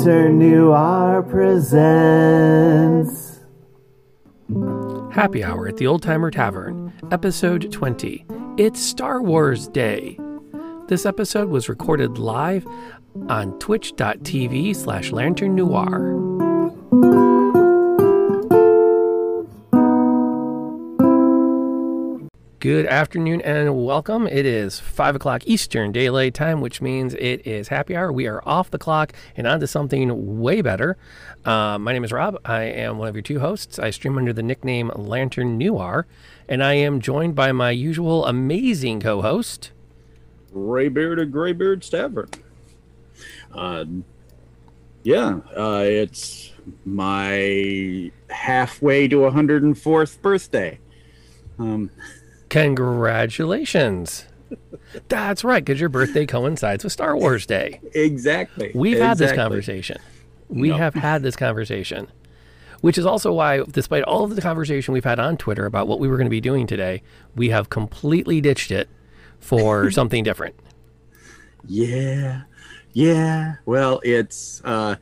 Lantern Noir presents. Happy Hour at the Old Timer Tavern, Episode 20. It's Star Wars Day. This episode was recorded live on twitch.tv slash lantern noir. Good afternoon and welcome. It is 5 o'clock Eastern Daylight Time, which means it is happy hour. We are off the clock and on to something way better. Uh, my name is Rob. I am one of your two hosts. I stream under the nickname Lantern Noir, and I am joined by my usual amazing co host, Graybeard Graybeard Tavern. Uh, yeah, uh, it's my halfway to 104th birthday. Um, Congratulations. That's right, because your birthday coincides with Star Wars Day. exactly. We've had this conversation. We No. have had this conversation, which is also why, despite all of the conversation we've had on Twitter about what we were going to be doing today, we have completely ditched it for something different. Yeah, yeah. Well, it's uh,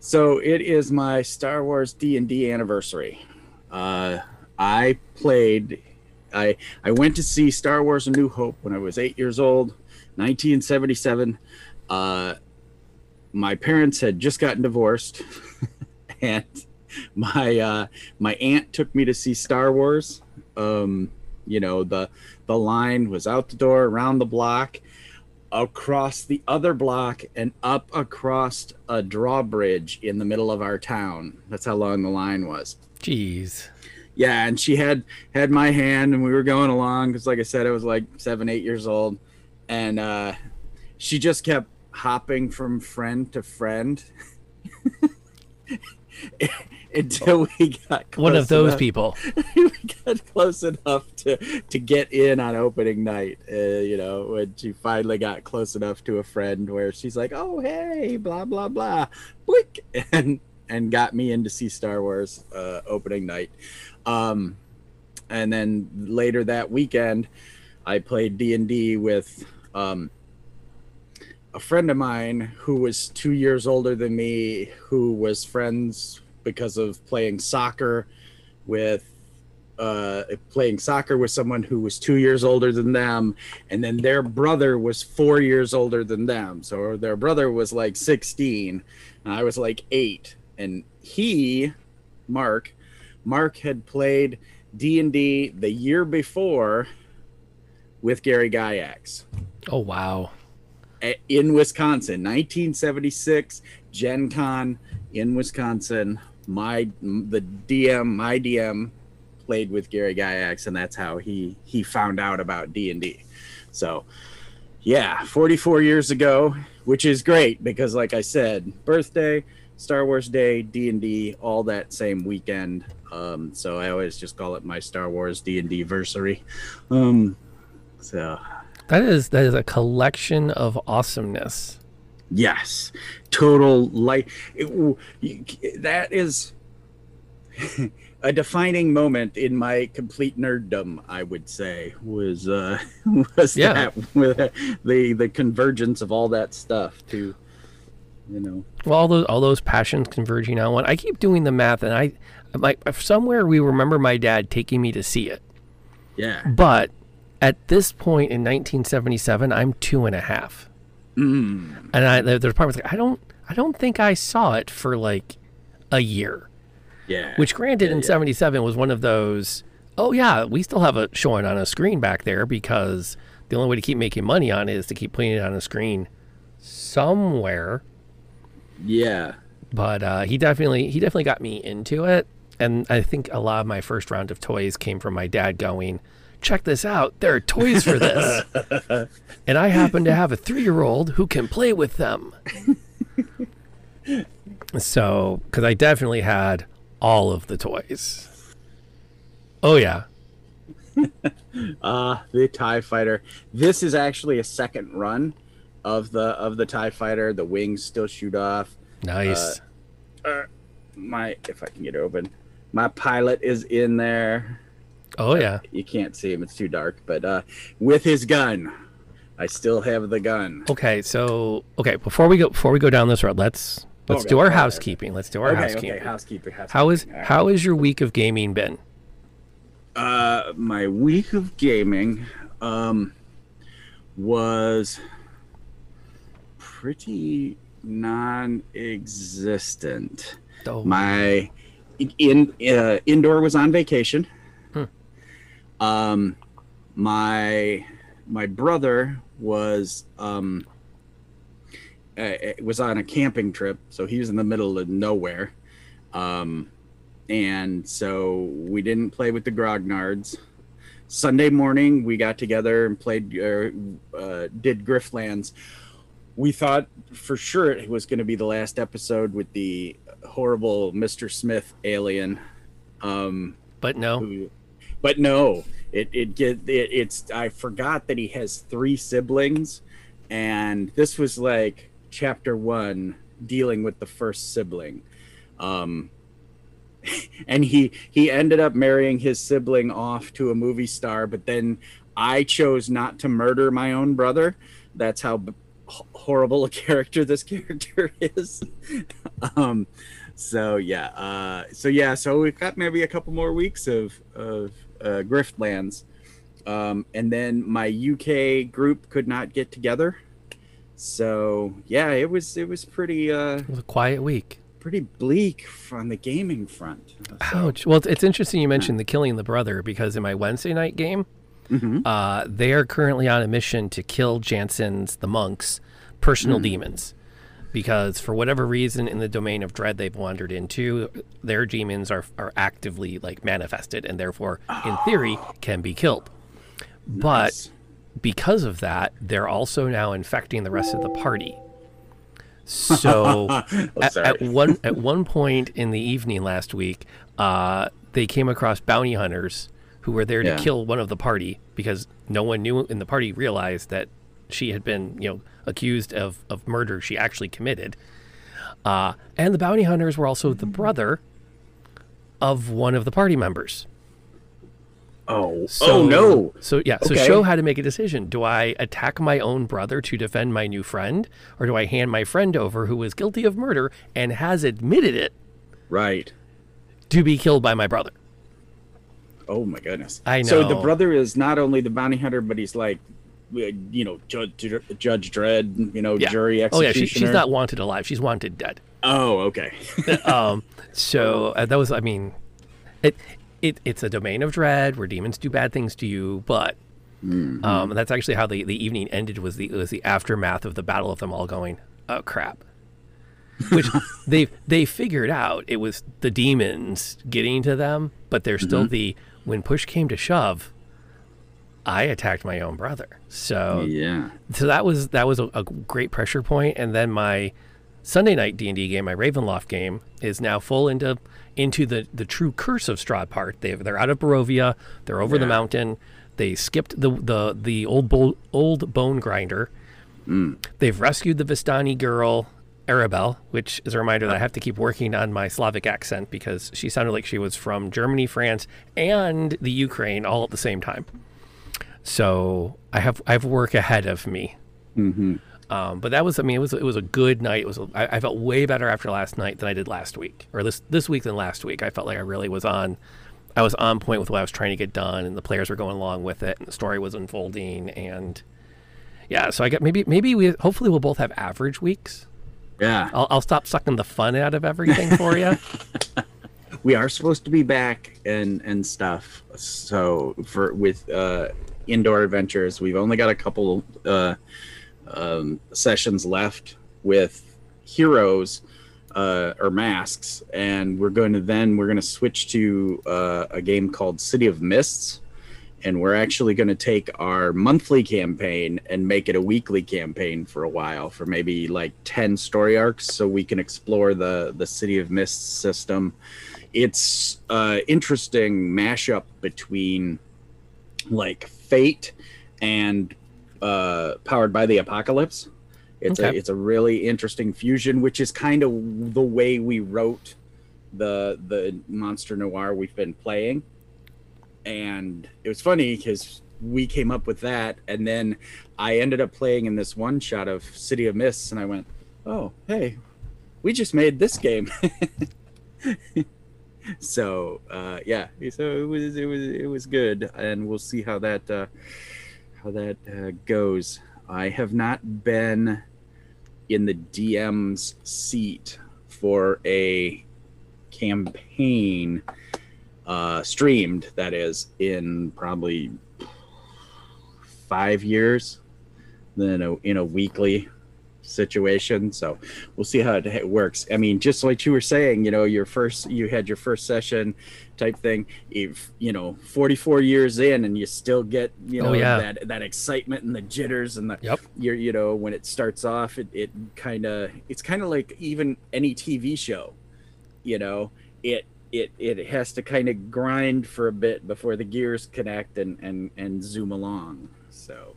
so it is my Star Wars D and D anniversary. Uh, I played. I I went to see Star Wars: A New Hope when I was eight years old, 1977. Uh, my parents had just gotten divorced, and my uh, my aunt took me to see Star Wars. Um, you know the the line was out the door, around the block, across the other block, and up across a drawbridge in the middle of our town. That's how long the line was Jeez. Yeah and she had had my hand and we were going along because like i said i was like seven eight years old. And uh she just kept hopping from friend to friend until we got close One of those enough- people. we got close enough to to get in on opening night uh, you know when she finally got close enough to a friend where she's like oh hey blah blah blah. Boink, and and got me in to see star wars uh, opening night um and then later that weekend i played d&d with um a friend of mine who was two years older than me who was friends because of playing soccer with uh, playing soccer with someone who was two years older than them, and then their brother was four years older than them. So their brother was like 16, and I was like eight. And he, Mark, Mark had played D and D the year before with Gary Gygax Oh, wow. in Wisconsin, 1976, Gen Con in Wisconsin. My the DM, my DM, played with Gary Gygax, and that's how he he found out about D and D. So, yeah, 44 years ago, which is great because, like I said, birthday, Star Wars Day, D and D, all that same weekend. Um, so I always just call it my Star Wars D and D versary. Um, so That is that is a collection of awesomeness. Yes, total light. It, that is a defining moment in my complete nerddom. I would say was uh, was Yeah. that with the the convergence of all that stuff to you know Well, all those all those passions converging on one. I keep doing the math, and I, like somewhere we remember my dad taking me to see it. yeah But at this point in 1977, I'm two and a half, mm, and I there- there's part of like I don't I don't think I saw it for like a year. yeah Which, granted, Yeah, in yeah. '77 was one of those. Oh yeah, we still have it showing on a screen back there because the only way to keep making money on it is to keep putting it on a screen somewhere. yeah but uh, he definitely he definitely got me into it and i think a lot of my first round of toys came from my dad going check this out. There are toys for this. And i happen to have a three-year-old who can play with them. So because i definitely had all of the toys. Oh yeah. Uh the tie fighter. This is actually a second run of the of the tie fighter. The wings still shoot off. Nice. Uh, my if I can get it open, my pilot is in there. oh yeah You can't see him; it's too dark. But uh, with his gun, I still have the gun. Okay, so okay, before we go before we go down this road, let's Let's Okay, do our okay, housekeeping. Let's do our housekeeping. okay, housekeeping. housekeeping. How is right. how is your week of gaming been? Uh, my week of gaming um, was pretty non-existent. Oh, My in uh, indoor was on vacation. Hmm. Um, my my brother was um uh, was on a camping trip, so he was in the middle of nowhere. Um, and so we didn't play with the Grognards. Sunday morning, we got together and played, uh, uh, did Griftlands. We thought for sure it was going to be the last episode with the horrible Mr. Smith alien. Um, but no. who, but no, it it get it, it's. I forgot that he has three siblings, and this was like chapter one dealing with the first sibling. Um, and he he ended up marrying his sibling off to a movie star but then i chose not to murder my own brother that's how horrible a character this character is um so yeah uh so yeah so we've got maybe a couple more weeks of of uh griftlands um and then my uk group could not get together so yeah it was it was pretty uh It was a quiet week. pretty bleak on the gaming front. So- Ouch. Well, it's, interesting you mentioned the killing the brother because in my Wednesday night game, Mhm. uh, they are currently on a mission to kill Jansen's the monks' personal demons. Because for whatever reason, in the domain of dread they've wandered into, their demons are are actively like manifested, and therefore, in theory, can be killed. But Nice. because of that, they're also now infecting the rest of the party. So Oh, at, at one at one point in the evening last week, uh, they came across bounty hunters who were there to kill one of the party because no one knew in the party realized that she had been you know accused of of murder she actually committed. Uh, and the bounty hunters were also the brother of one of the party members. oh, So, oh no. So yeah, so Okay. Sho had to make a decision. Do I attack my own brother to defend my new friend, or do I hand my friend over who is guilty of murder and has admitted it Right. to be killed by my brother? Oh my goodness. I know. So the brother is not only the bounty hunter, but he's like, you know, Judge Judge Dredd, you know, Yeah. jury Oh yeah, she, she's not wanted alive. She's wanted dead. Oh, okay. um, so uh, that was, I mean, it, it it's a domain of dread where demons do bad things to you, but Mm-hmm. um, that's actually how the, the evening ended was the was the aftermath of the battle of them all going, oh crap, which they they figured out it was the demons getting to them, but still Mm-hmm. the when push came to shove, I attacked my own brother, so yeah. so that was that was a, a great pressure point. and then my sunday night d&d game my ravenloft game is now full into into the the true curse of Strahd part they, they're out of barovia. They're over the mountain. They skipped the the the old bo- old bone grinder. Mm. They've rescued the vistani girl arabelle which is a reminder that i have to keep working on my slavic accent because she sounded like she was from germany france and the ukraine all at the same time so I have I have work ahead of me. Mm-hmm. Um, but that was I mean it was it was a good night. It was a, I, I felt way better after last night than I did last week or this this week than last week. I felt like I really was on I was on point with what I was trying to get done, and the players were going along with it, and the story was unfolding, and yeah. So I got maybe maybe we hopefully we'll both have average weeks. Yeah. I'll, I'll stop sucking the fun out of everything for you. we are supposed to be back and and stuff so for with uh indoor adventures. We've only got a couple uh um sessions left with heroes uh or masks and we're going to then we're going to switch to uh, a game called city of mists and we're actually going to take our monthly campaign and make it a weekly campaign for a while for maybe like 10 story arcs so we can explore the the city of mists system. It's uh interesting mashup between like fate and uh powered by the apocalypse. It's a it's a really interesting fusion which is kind of the way we wrote the the monster noir we've been playing. And it was funny because we came up with that and then i ended up playing in this one shot of city of mists and i went oh hey we just made this game. so uh, yeah, so it was it was it was good, and we'll see how that uh, how that uh, goes. I have not been in the DM's seat for a campaign uh, streamed that is in probably five years then in a weekly situation so we'll see how it works i mean just like you were saying you know your first you had your first session type thing if you know 44 years in and you still get you oh, know Oh, yeah. that that excitement and the jitters and the Yep. you're you know when it starts off it, it kind of it's kind of like even any tv show you know it it it has to kind of grind for a bit before the gears connect and and and zoom along so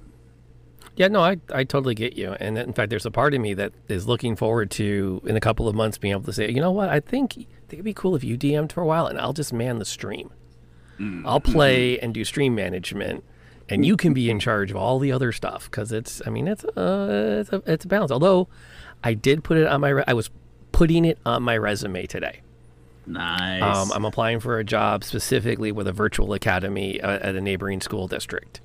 Yeah, no, I, I totally get you. And in fact, there's a part of me that is looking forward to, in a couple of months, being able to say, you know what, I think, I think it'd be cool if you DM'd for a while and I'll just man the stream. I'll play and do stream management, and you can be in charge of all the other stuff because it's, I mean, it's, uh, it's, a, it's a balance. Although I did put it on my, re- I was putting it on my resume today. nice Um, I'm applying for a job specifically with a virtual academy uh, at a neighboring school district.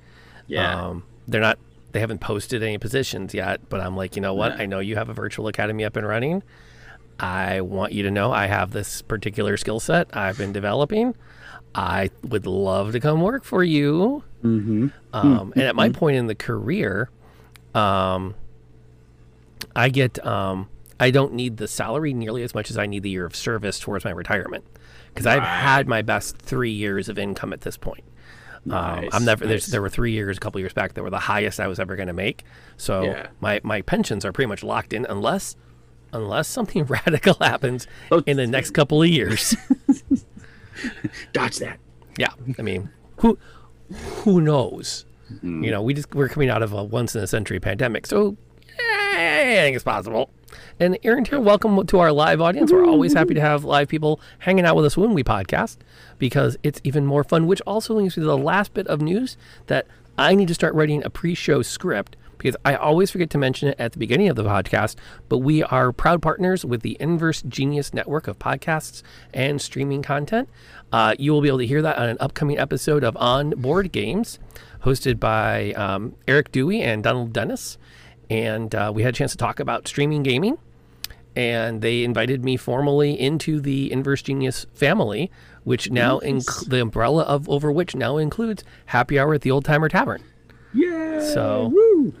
yeah Um, they're not. They haven't posted any positions yet, but I'm like, you know what? I know you have a virtual academy up and running. I want you to know I have this particular skill set I've been developing. I would love to come work for you. mm-hmm. Um, and at my point in the career, um, I get um, I don't need the salary nearly as much as I need the year of service towards my retirement because I've had my best three years of income at this point. Um, Nice, I'm never. Nice. there were three years, a couple years back, that were the highest I was ever going to make. So Yeah. my my pensions are pretty much locked in, unless unless something radical happens Oh. in the next couple of years. dodge that yeah, I mean, who who knows? You know, we just we're coming out of a once in a century pandemic, so eh, anything is possible. And Aaron here, welcome to our live audience. We're always happy to have live people hanging out with us when we podcast because it's even more fun. Which also leads me to the last bit of news that I need to start writing a pre-show script because I always forget to mention it at the beginning of the podcast. But we are proud partners with the Inverse Genius network of podcasts and streaming content. Uh, you will be able to hear that on an upcoming episode of On Board Games, hosted by um, Eric Dewey and Donald Dennis. And uh, we had a chance to talk about streaming gaming and they invited me formally into the Inverse Genius family, which now inc- the umbrella of over which now includes happy hour at the Old Timer Tavern. yeah So- woo.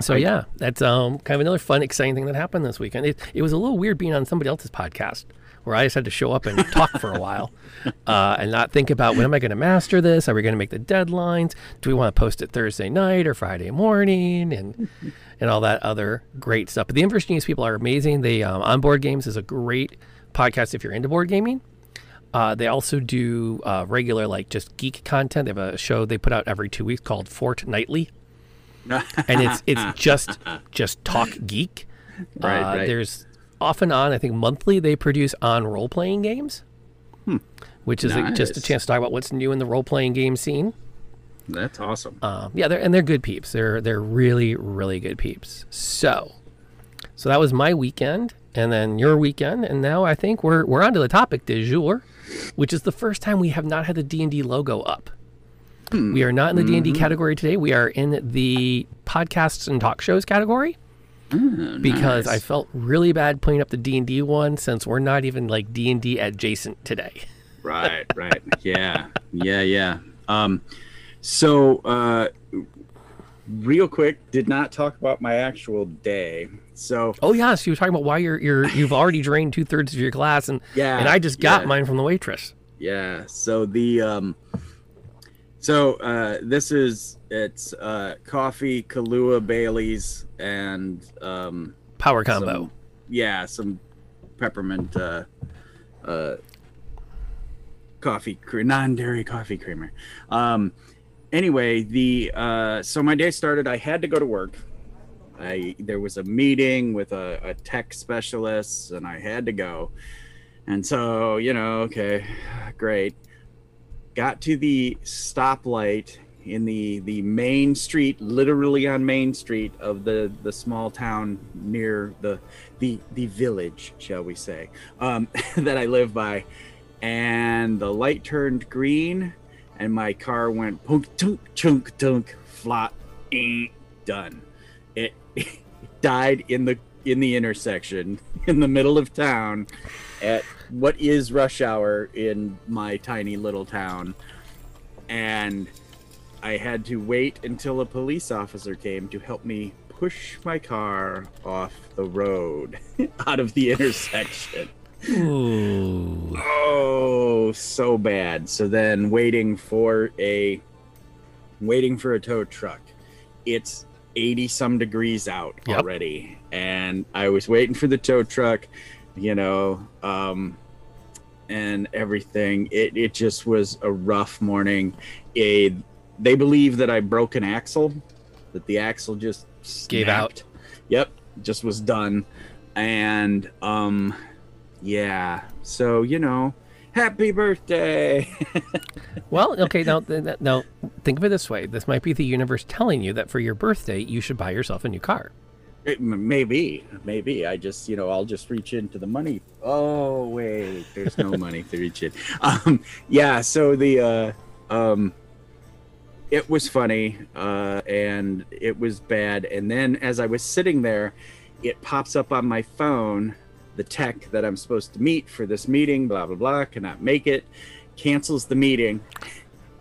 So yeah, that's um, kind of another fun, exciting thing that happened this weekend. It, it was a little weird being on somebody else's podcast where I just had to show up and talk for a while uh, and not think about when am I going to master this? Are we going to make the deadlines? Do we want to post it Thursday night or Friday morning? And and all that other great stuff. But the Inverse Genius people are amazing. They um, on board games is a great podcast if you're into board gaming. Uh, they also do uh, regular like just geek content. They have a show they put out every two weeks called Fortnightly and it's it's just just talk geek. Right, uh, right. There's off and on. I think monthly they produce on role playing games, hmm. which is a, just a chance to talk about what's new in the role playing game scene. that's awesome Um, yeah, they're, and they're good peeps. They're they're really really good peeps. So, so that was my weekend, and then your weekend, and now I think we're we're on to the topic du jour, which is the first time we have not had the D and D logo up. Hmm. We are not in the D and D mm-hmm. category today. We are in the podcasts and talk shows category because I felt really bad playing up the D and D one since we're not even like D and D adjacent today. right right yeah yeah yeah um so uh real quick did not talk about my actual day so Oh yeah, so you were talking about why you're you're you've already drained two thirds of your glass, and Yeah, and I just got yeah. mine from the waitress. yeah so the um so uh this is it's uh coffee kahlua bailey's and um Power combo. some- yeah some peppermint uh uh coffee non-dairy coffee creamer. Um anyway the uh so my day started. I had to go to work. I there was a meeting with a, a tech specialist and i had to go. And so you know okay great. Got to the stoplight in the the main street, literally on Main Street of the the small town near the the the village, shall we say, um, that I live by, and the light turned green, and my car went punk tunk chunk tunk flop, eh, done. It died in the in the intersection in the middle of town at what is rush hour in my tiny little town and I had to wait until a police officer came to help me push my car off the road out of the intersection. Ooh. Oh, so bad. So then waiting for a waiting for a tow truck. It's 80 some degrees out Yep. already and I was waiting for the tow truck, you know, um and everything. It it just was a rough morning. A they believe that I broke an axle, that the axle just Gave out. Yep, just was done. And um yeah. So, you know, happy birthday. Well, okay, now, now think of it this way. This might be the universe telling you that for your birthday, you should buy yourself a new car. It, maybe, maybe I just, you know, I'll just reach into the money. Oh wait, there's no money to reach in. Um, yeah. So the, uh, um, it was funny, uh, and it was bad. And then as I was sitting there, it pops up on my phone, the tech that I'm supposed to meet for this meeting. Blah blah blah. Cannot make it. Cancels the meeting.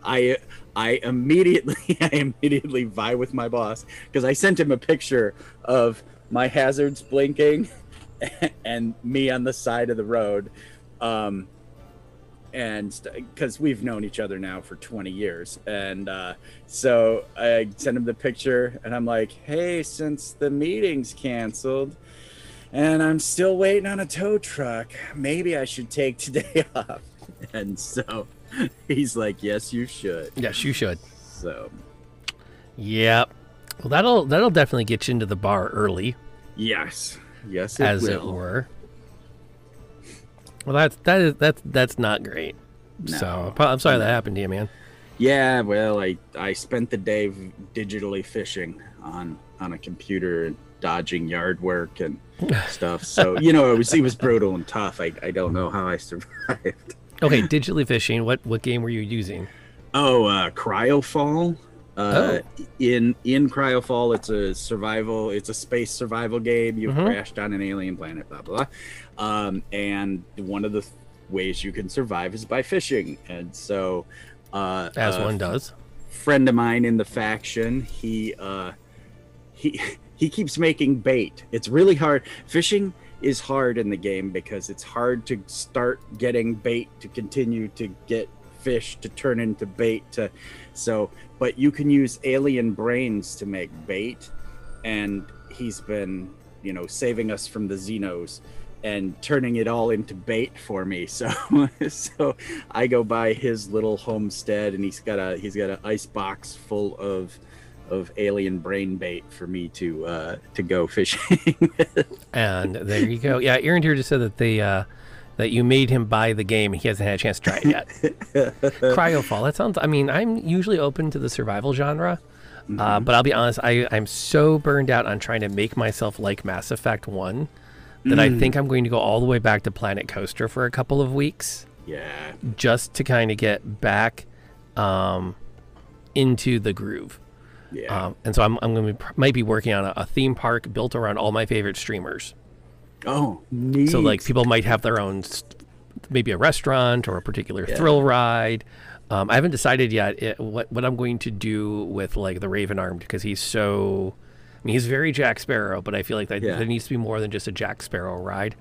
I I immediately I immediately vie with my boss because I sent him a picture of my hazards blinking and me on the side of the road. Um, and because we've known each other now for 20 years and uh, so i sent him the picture and i'm like hey since the meeting's canceled and i'm still waiting on a tow truck maybe i should take today off and so he's like yes you should Yes, you should. so Yep. Well, that'll that'll definitely get you into the bar early, yes yes it as it were. Well, that's that is that's that's not great. No. So I'm sorry that happened to you, man. Yeah, well, I I spent the day digitally fishing on on a computer and dodging yard work and stuff. So you know, it was it was brutal and tough. I I don't know how I survived. Okay, digitally fishing. What what game were you using? Oh, uh, Cryofall. Uh, in in Cryofall, it's a survival. It's a space survival game. You've Mhm. crashed on an alien planet. Blah blah. Um, and one of the th- ways you can survive is by fishing. And so, uh, As uh, one does. friend of mine in the faction he uh he he keeps making bait it's really hard fishing is hard in the game because it's hard to start getting bait to continue to get fish to turn into bait to so but you can use alien brains to make bait and he's been you know saving us from the xenos and turning it all into bait for me so so i go by his little homestead and he's got a he's got an ice box full of of alien brain bait for me to uh to go fishing with. And there you go. Yeah, Aaron here just said that they uh, that you made him buy the game and he hasn't had a chance to try it yet. Cryofall. That sounds. I mean, I'm usually open to the survival genre, uh, but I'll be honest. I I'm so burned out on trying to make myself like Mass Effect One that I think I'm going to go all the way back to Planet Coaster for a couple of weeks yeah just to kind of get back um, into the groove. yeah Um, and so I'm, I'm going to might be working on a, a theme park built around all my favorite streamers. oh neat. So like people might have their own, st- maybe a restaurant or a particular Yeah. thrill ride. Um, I haven't decided yet it, what what I'm going to do with like the Raven Armed because he's so. Mean, he's very Jack Sparrow, but I feel like that, Yeah. there needs to be more than just a Jack Sparrow ride.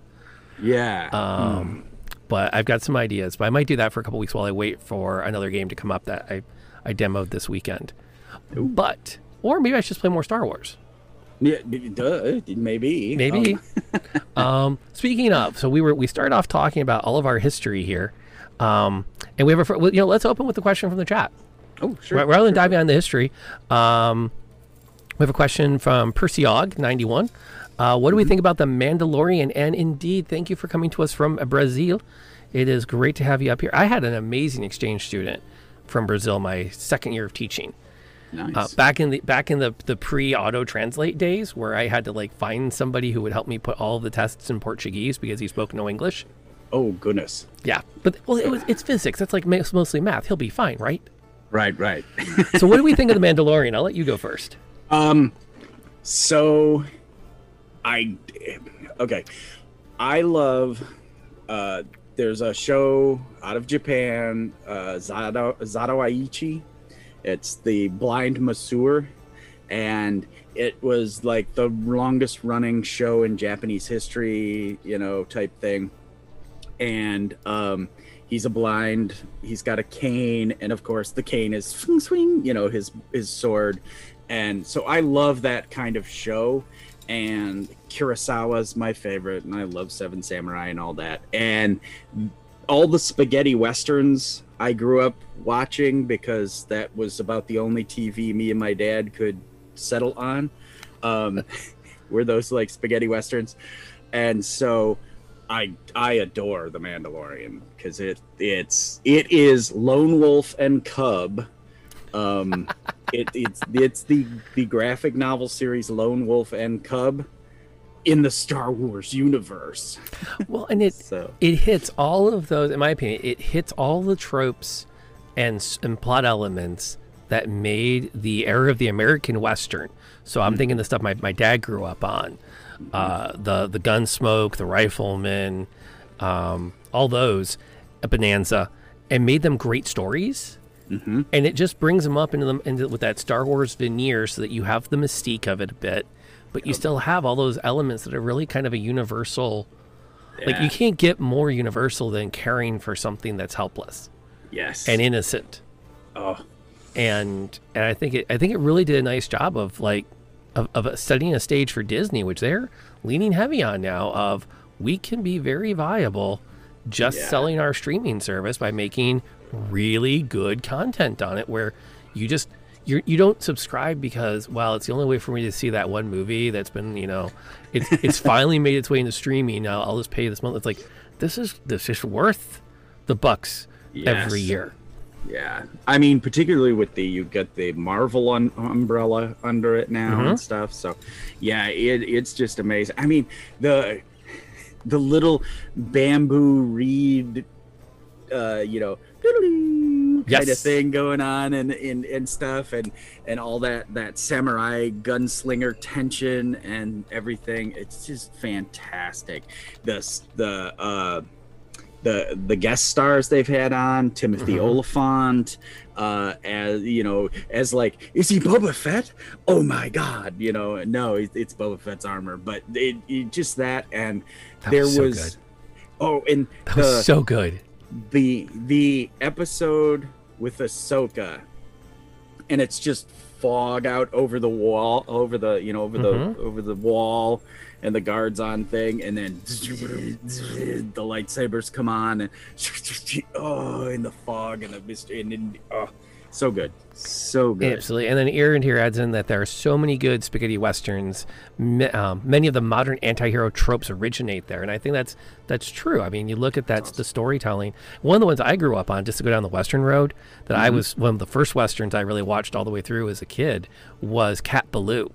yeah Um, But I've got some ideas. But I might do that for a couple weeks while I wait for another game to come up that I I demoed this weekend. But or maybe I should just play more Star Wars. yeah duh, maybe Maybe. Um, um, speaking of, so we were we started off talking about all of our history here, um, and we have a you know let's open with the question from the chat oh sure Ra- rather than diving on the history. Um, we have a question from Percy Og, ninety one. Uh, what do we think about the Mandalorian? And indeed, thank you for coming to us from Brazil. It is great to have you up here. I had an amazing exchange student from Brazil my second year of teaching. Nice. Uh, back in the back in the the pre auto translate days, where I had to like find somebody who would help me put all the tests in Portuguese because he spoke no English. oh goodness. Yeah, but well, it was it's physics. That's like mostly math. He'll be fine, right? Right, right. So, what do we think of the Mandalorian? I'll let you go first. Um, so I okay. I love. Uh, there's a show out of Japan, uh, Zato Zatoichi. It's the blind masseur, and it was like the longest running show in Japanese history, you know, type thing. And um, he's a blind. He's got a cane, and of course, the cane is swing swing. You know, his his sword, and so I love that kind of show. And Kurosawa's my favorite, and I love Seven Samurai and all that. And all the spaghetti westerns I grew up watching because that was about the only TV me and my dad could settle on. Um, were those like spaghetti westerns, and so I I adore the Mandalorian because it it's it is Lone Wolf and Cub. Um, it, it's it's the the graphic novel series Lone Wolf and Cub in the Star Wars universe. Well, and it So it hits all of those. In my opinion, it hits all the tropes and and plot elements that made the era of the American Western. So I'm thinking the stuff my, my dad grew up on, uh, the the Gunsmoke, the Rifleman, um, all those, a Bonanza, and made them great stories. Mhm. And it just brings them up into them into with that Star Wars veneer, so that you have the mystique of it a bit, but you still have all those elements that are really kind of a universal. Like you can't get more universal than caring for something that's helpless yes, and innocent oh and and I think it I think it really did a nice job of like of, of setting a stage for Disney, which they're leaning heavy on now. Of we can be very viable just Yeah. selling our streaming service by making really good content on it, where you just you you don't subscribe because well it's the only way for me to see that one movie that's been you know it's it's finally made its way into streaming now I'll just pay this month. It's like this is this is worth the bucks every year. Yeah, I mean, particularly with the you get the Marvel un- umbrella under it now Mhm. and stuff. So, yeah, it, it's just amazing. I mean, the the little bamboo reed, uh, you know, kind of thing going on and, and and stuff, and and all that that samurai gunslinger tension and everything. It's just fantastic. The the uh the the guest stars they've had on Timothy Mhm. Olyphant uh as you know as like is he Boba Fett oh my god you know no it's Boba Fett's armor but it, it just that and That there was so was oh and That the, was so good. The the episode with Ahsoka and it's just fog out over the wall over the you know over Mhm. the over the wall and the guards on thing and then the lightsabers come on and oh in the fog and the mystery and then, oh so good so good Absolutely. And then Aaron here adds in that there are so many good spaghetti westerns. Um, many of the modern anti-hero tropes originate there, and I think that's that's true. I mean, you look at that the storytelling. One of the ones I grew up on, just to go down the western road, that I was one of the first westerns I really watched all the way through as a kid was Cat Ballou,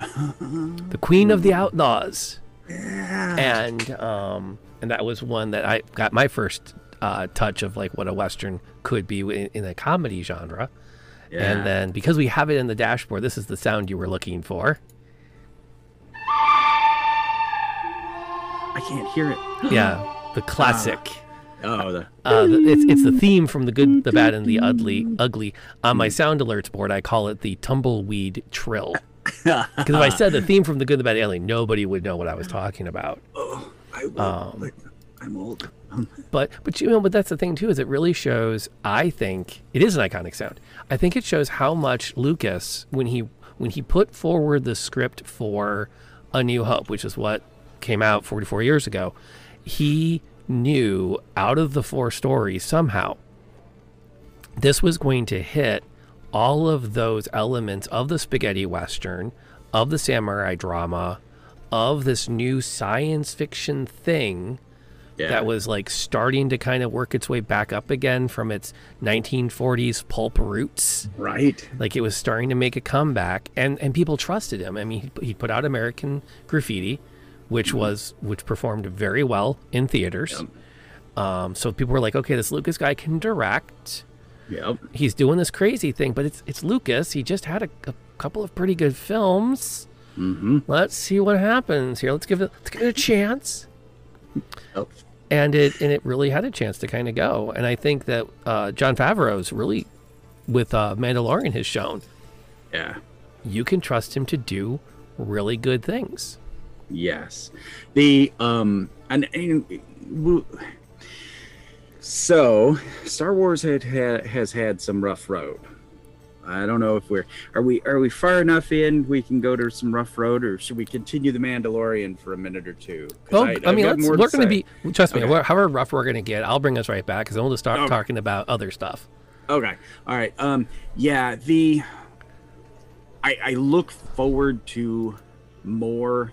the Queen of the Outlaws, and um, and that was one that I got my first uh, touch of like what a western could be in, in a comedy genre. yeah. And then because we have it in the dashboard, this is the sound you were looking for. I can't hear it Yeah, the classic. oh the Uh, the, it's it's the theme from the good, the bad, and the ugly. Ugly. On my sound alerts board, I call it the tumbleweed trill. Because if I said the theme from the good, the bad, and the ugly, nobody would know what I was talking about. oh I will Um, I'm old But but you know, but that's the thing too is it really shows. I think it is an iconic sound. I think it shows how much Lucas when he when he put forward the script for A New Hope, which is what came out 44 years ago, he knew out of the four stories somehow this was going to hit all of those elements of the spaghetti western, of the samurai drama, of this new science fiction thing Yeah. that was like starting to kind of work its way back up again from its 1940s pulp roots. right. Like it was starting to make a comeback, and and people trusted him. I mean, he, he put out American Graffiti, which was which performed very well in theaters. Um, so people were like, okay, this Lucas guy can direct. Yep. He's doing this crazy thing, but it's it's Lucas. He just had a, a couple of pretty good films. Mm-hmm. Let's see what happens here. Let's give it let's give it a chance. Yep. And it and it really had a chance to kind of go. And I think that uh, Jon Favreau's really with uh, Mandalorian has shown Yeah. you can trust him to do really good things. Yes. The um and, and so Star Wars had, ha has had some rough road. I don't know if we're are we are we far enough in we can go to some rough road or should we continue the Mandalorian for a minute or two? Well, I- I, mean, let's, we're going to be, trust me, Okay. wh- however rough we're going to get, I'll bring us right back because then we'll just start Okay. talking about other stuff. Okay. All right. Um. Yeah. The. I I look forward to more.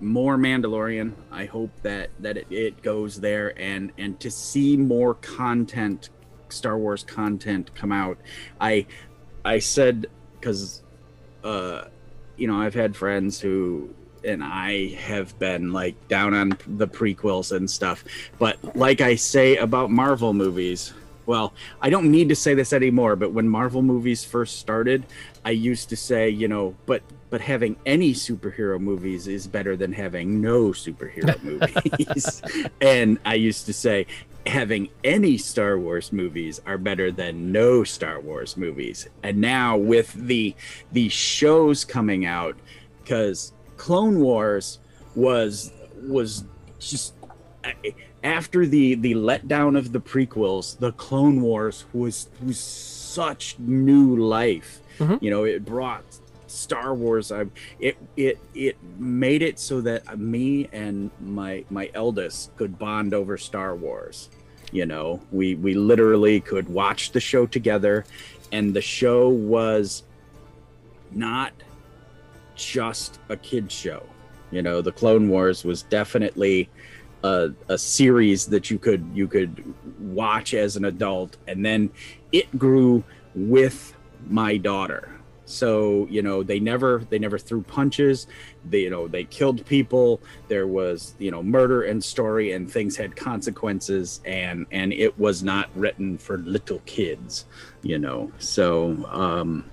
More Mandalorian. I hope that that it, it goes there and and to see more content, Star Wars content come out. I I said because, uh, you know, I've had friends who and I have been like down on the prequels and stuff. But like I say about Marvel movies, well, I don't need to say this anymore, but when Marvel movies first started, I used to say, you know, but but having any superhero movies is better than having no superhero movies. and I used to say having any Star Wars movies are better than no Star Wars movies. And now with the the shows coming out cuz Clone Wars was was just after the the letdown of the prequels, the Clone Wars was was such new life. Mhm. You know, it brought Star Wars. I, it it it made it so that me and my my eldest could bond over Star Wars. You know, we we literally could watch the show together, and the show was not just a kid show. You know, the Clone Wars was definitely a, a series that you could you could watch as an adult, and then it grew with my daughter. So you know, they never they never threw punches. They you know they killed people. There was you know murder and story, and things had consequences, and and it was not written for little kids. You know, so um,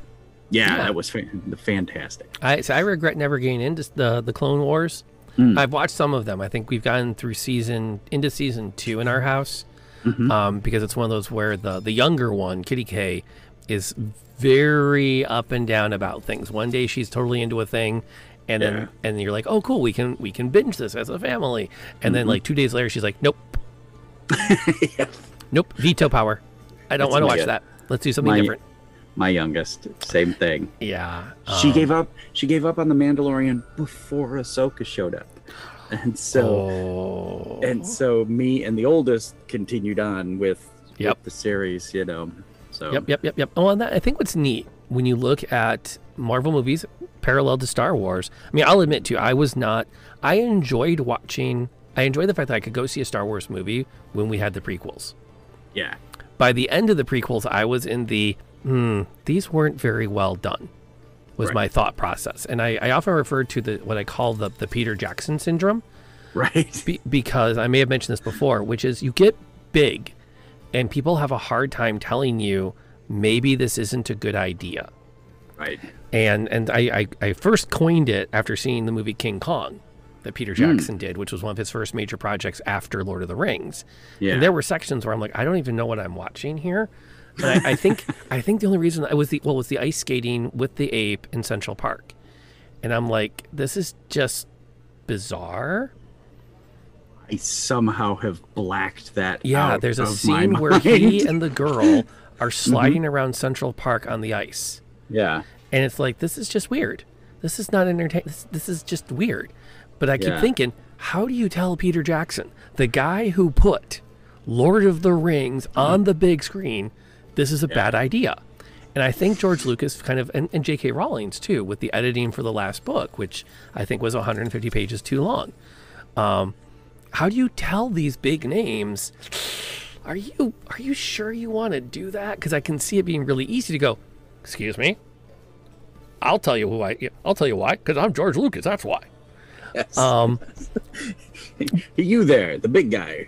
yeah, Yeah. that was fa- fantastic. I so I regret never getting into the the Clone Wars. Mm. I've watched some of them. I think we've gotten through season into season two in our house Mhm. um, because it's one of those where the the younger one, Kitty K, is very up and down about things. One day she's totally into a thing. And then, Yeah. and you're like, oh, cool, we can we can binge this as a family. And then, Mhm. like two days later, she's like, nope, Yeah. nope, veto power. I don't want to watch that. Let's do something my- different. My youngest, same thing. Yeah, she um, gave up. She gave up on the Mandalorian before Ahsoka showed up, and so oh. and so me and the oldest continued on with, Yep. with the series. You know, so Yep, yep, yep, yep. Oh, and that, I think what's neat when you look at Marvel movies parallel to Star Wars. I mean, I'll admit to you, I was not. I enjoyed watching. I enjoyed the fact that I could go see a Star Wars movie when we had the prequels. yeah, By the end of the prequels, I was in the hmm, these weren't very well done. Was Right. my thought process, and I, I often refer to the what I call the the Peter Jackson syndrome. right. Be, because I may have mentioned this before, which is you get big and people have a hard time telling you maybe this isn't a good idea. Right. And and I, I, I first coined it after seeing the movie King Kong that Peter hmm. Jackson did, which was one of his first major projects after Lord of the Rings. Yeah. And there were sections where I'm like, I don't even know what I'm watching here. And I, I think I think the only reason I was the well was the ice skating with the ape in Central Park. And I'm like, this is just bizarre. I somehow have blacked that. Yeah, there's a scene where he and the girl are sliding around Central Park on the ice. yeah. And it's like, this is just weird. This is not entertaining. This, this is just weird. But I keep Yeah. thinking, how do you tell Peter Jackson, the guy who put Lord of the Rings on the big screen, this is a bad idea? And I think George Lucas kind of, and, and J.K. Rowling's too, with the editing for the last book, which I think was 150 pages too long. Um, how do you tell these big names? Are you are you sure you want to do that? Because I can see it being really easy to go. Excuse me. I'll tell you who I. I'll tell you why. Because I'm George Lucas. That's why. Yes. Um, you there, the big guy.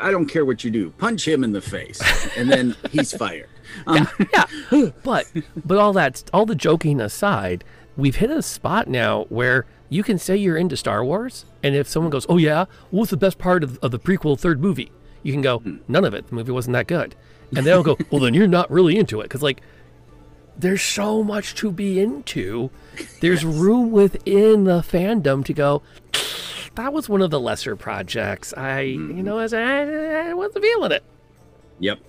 I don't care what you do. Punch him in the face, and then he's fired. Um, yeah, but but all that all the joking aside, we've hit a spot now where you can say you're into Star Wars, and if someone goes, "Oh yeah, what's the best part of, of the prequel third movie?" You can go, "None of it. The movie wasn't that good," and they'll go, "Well, then you're not really into it," because like there's so much to be into. There's room within the fandom to go. That was one of the lesser projects. I, you know, as I, I wasn't feeling it. Yep.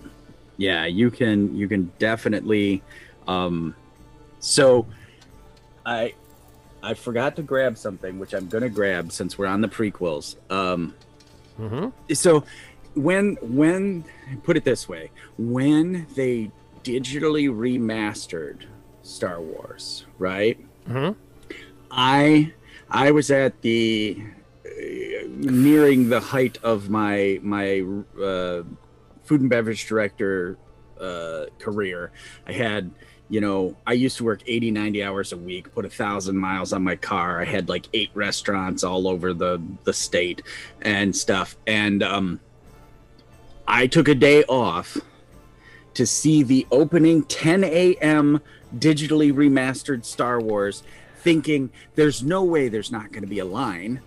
Yeah, you can you can definitely um so I I forgot to grab something which I'm going to grab since we're on the prequels. Um Mm-hmm. so when when put it this way, when they digitally remastered Star Wars, right? Mm-hmm. I I was at the uh, nearing the height of my my uh, food and beverage director uh, career. I had you know I used to work 80 90 hours a week, put a thousand miles on my car. I had like eight restaurants all over the the state and stuff, and um, I took a day off to see the opening 10 a.m. digitally remastered Star Wars, thinking there's no way there's not going to be a line.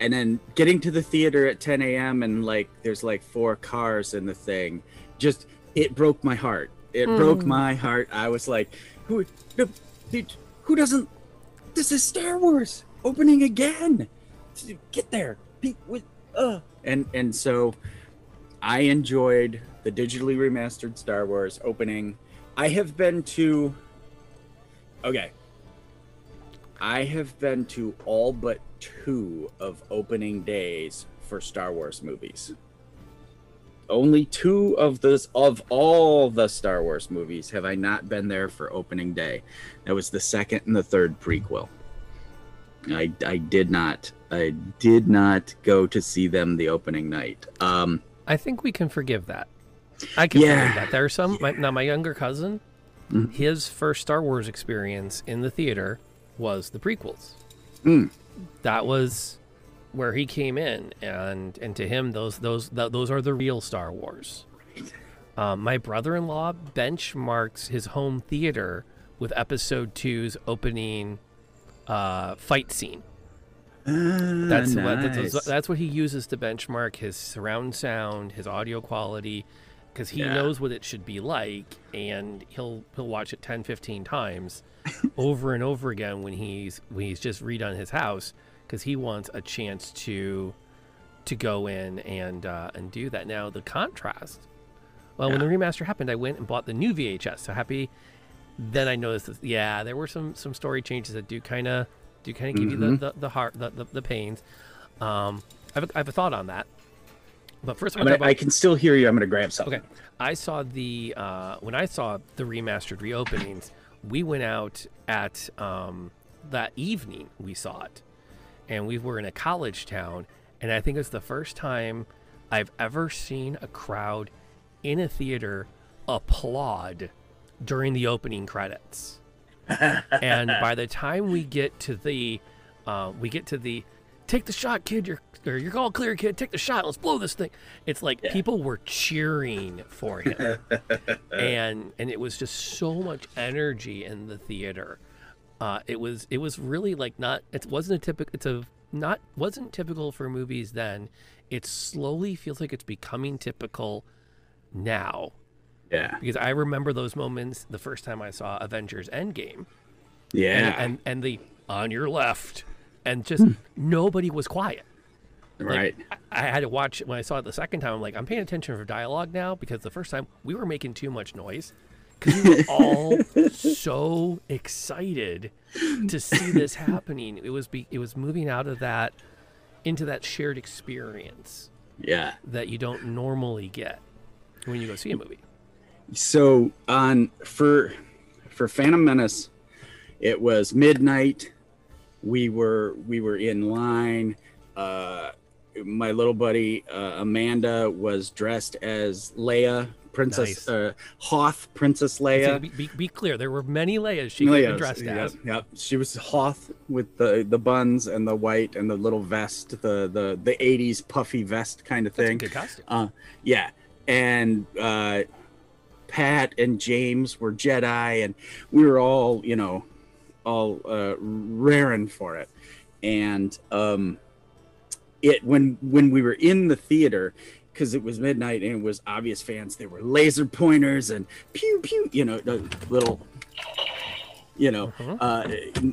And then getting to the theater at 10 a.m. and like there's like four cars in the thing, just it broke my heart. It broke my heart. I was like, who, who, doesn't? This is Star Wars opening again. Get there, Pe- with uh. And and so, I enjoyed the digitally remastered Star Wars opening. I have been to. Okay. I have been to all but two of opening days for Star Wars movies. Only two of those of all the Star Wars movies have I not been there for opening day. That was the second and the third prequel. I I did not I did not go to see them the opening night. Um I think we can forgive that. I can Yeah. forgive that. There are some. My, now, my younger cousin, Mhm. his first Star Wars experience in the theater was the prequels. Mm. That was where he came in, and and to him, those those th- those are the real Star Wars. Um, my brother-in-law benchmarks his home theater with Episode 2's opening uh, fight scene. That's what that's, nice. that's what he uses to benchmark his surround sound, his audio quality, because he Yeah. knows what it should be like, and he'll he'll watch it 10, 15 times over and over again when he's when he's just redone his house, because he wants a chance to to go in and uh, and do that. Now the contrast. Well, when the remaster happened, I went and bought the new VHS. So happy. Then I noticed that yeah, there were some some story changes that do kind of do kind of give you the, the the heart the, the, the pains. Um, I have, a, I have a thought on that. But first, I I'm gonna, talk I can still hear you. I'm gonna grab something. Okay. I saw the uh, when I saw the remastered reopenings, we went out at um, that evening. We saw it, and we were in a college town, and I think it's the first time I've ever seen a crowd in a theater applaud during the opening credits. and by the time we get to the, uh, we get to the, take the shot, kid. You're you're all clear, kid. Take the shot. Let's blow this thing. It's like people were cheering for him, and and it was just so much energy in the theater. Uh, it was it was really like not it wasn't a typical it's a not wasn't typical for movies then. It slowly feels like it's becoming typical now Yeah. because I remember those moments the first time I saw Avengers Endgame Yeah. and, and and the on your left and just nobody was quiet. Like, right. I, I had to watch when I saw it the second time. I'm like, I'm paying attention for dialogue now because the first time we were making too much noise because we were all so excited to see this happening. It was be, it was moving out of that into that shared experience Yeah. that you don't normally get when you go see a movie. So on for for Phantom Menace, it was midnight. We were we were in line. Uh, my little buddy uh, Amanda was dressed as Leia, Princess Nice. uh, Hoth, Princess Leia. be, be, be clear, there were many Leias she Leia's, dressed yeah, as. Yep, she was Hoth with the the buns and the white and the little vest, the the the '80s puffy vest kind of thing. good costume. Uh, yeah, and uh, Pat and James were Jedi, and we were all, you know, all uh, raring for it. And um, it when when we were in the theater, because it was midnight and it was obvious fans, there were laser pointers and pew pew, you know, the little, you know, Mhm. uh,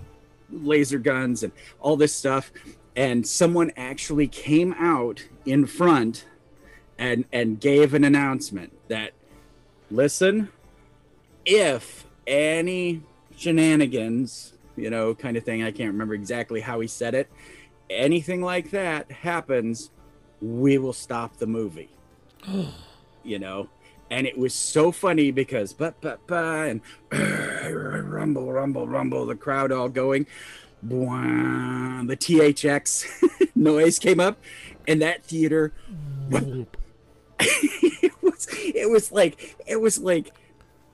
laser guns and all this stuff. And someone actually came out in front and and gave an announcement that listen if any shenanigans you know kind of thing i can't remember exactly how he said it anything like that happens we will stop the movie you know and it was so funny because but but but and rumble rumble rumble the crowd all going Bwah, the thx noise came up and that theater it was it was like it was like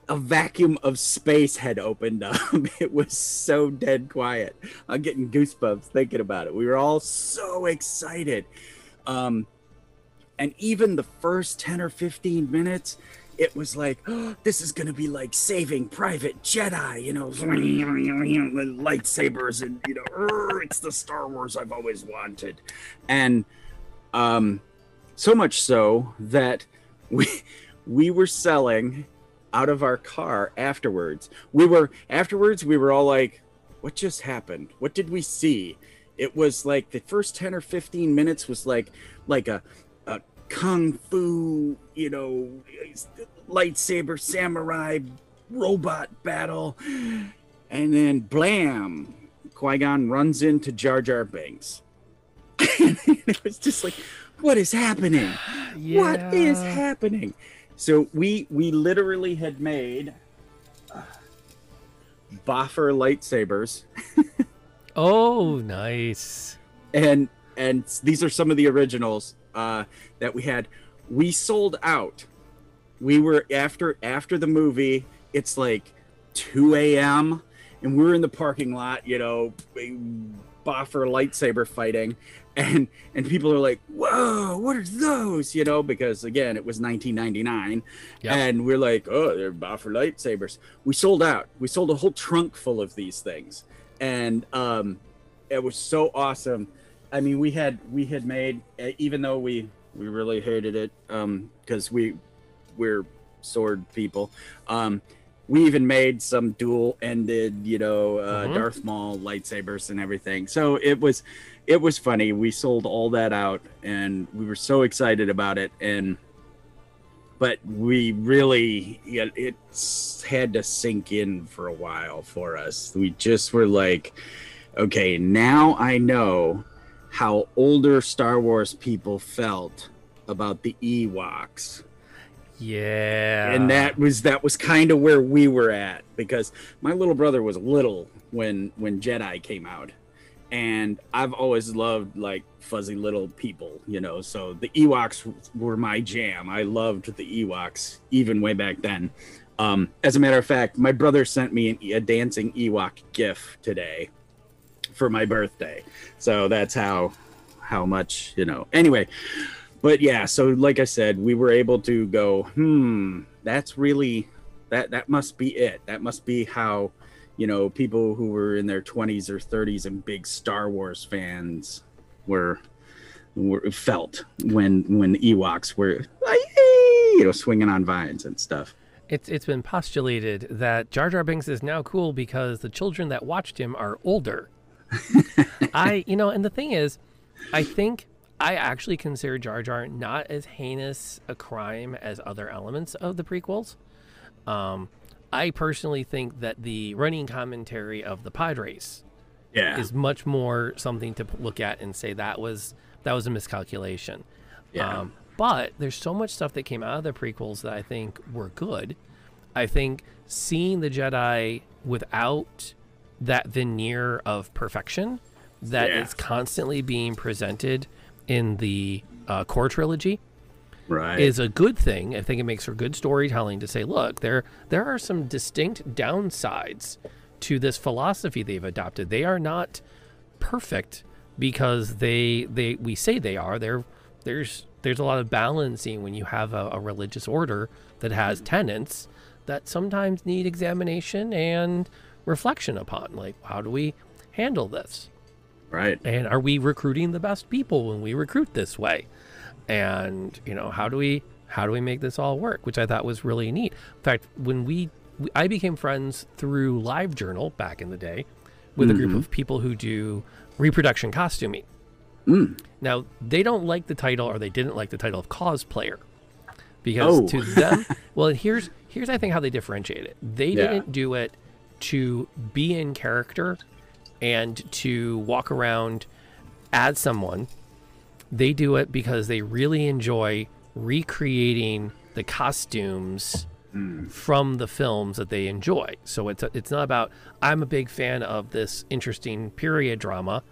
a vacuum of space had opened up. It was so dead quiet. I'm getting goosebumps thinking about it. We were all so excited. Um and even the first 10 or 15 minutes it was like oh, this is gonna be like saving private jedi you know lightsabers and you know it's the star wars i've always wanted and um so much so that we we were selling out of our car afterwards. We were afterwards we were all like what just happened? What did we see? It was like the first 10 or 15 minutes was like like a a kung fu, you know, lightsaber samurai robot battle. And then blam, Qui-Gon runs into Jar Jar Binks. it was just like what is happening? What is happening? So we we literally had made uh, boffer lightsabers, Oh, nice. and and these are some of the originals uh, that we had. We sold out. We were after after the movie. It's like 2 a.m. and we're in the parking lot. You know, boffer lightsaber fighting. And and people are like, "Whoa, what are those?" You know, because again, it was 1999, Yep. and we're like, "Oh, they're boffer lightsabers." We sold out. We sold a whole trunk full of these things, and um, it was so awesome. I mean, we had we had made even though we we really hated it um because we we're sword people. Um, we even made some dual ended, you know, uh, Mhm. Darth Maul lightsabers and everything. So it was it was funny. We sold all that out and we were so excited about it and but we really yeah, it had to sink in for a while for us. We just were like okay, now I know how older Star Wars people felt about the Ewoks Yeah. and that was that was kind of where we were at because my little brother was little when when Jedi came out, and I've always loved like fuzzy little people, you know. So the Ewoks were my jam. I loved the Ewoks even way back then. Um, as a matter of fact, my brother sent me an, a dancing Ewok GIF today for my birthday, so that's how how much you know. Anyway, but yeah so like i said we were able to go hmm that's really that that must be it that must be how you know people who were in their 20s or 30s and big star wars fans were were felt when when ewoks were you know swinging on vines and stuff It's it's been postulated that Jar Jar Binks is now cool because the children that watched him are older. I you know, and the thing is, I think I actually consider Jar Jar not as heinous a crime as other elements of the prequels. Um, I personally think that the running commentary of the Padres yeah is much more something to look at and say that was that was a miscalculation. Yeah. Um, but there's so much stuff that came out of the prequels that I think were good. I think seeing the Jedi without that veneer of perfection that is Yeah. constantly being presented in the uh, core trilogy Right. is a good thing. I think it makes for good storytelling to say, look, there there are some distinct downsides to this philosophy they've adopted. They are not perfect because they they we say they are. There there's there's a lot of balancing when you have a, a religious order that has tenets that sometimes need examination and reflection upon. Like, how do we handle this? right. and are we recruiting the best people when we recruit this way and you know how do we how do we make this all work which i thought was really neat. In fact when we, we i became friends through LiveJournal back in the day with a group mm-hmm. of people who do reproduction costuming. Mm. Now they don't like the title or they didn't like the title of cosplayer because Oh. to them well and here's here's i think how they differentiate it. They Yeah. didn't do it to be in character and to walk around as someone they do it because they really enjoy recreating the costumes hmm. from the films that they enjoy. So it's it's not about i'm a big fan of this interesting period drama.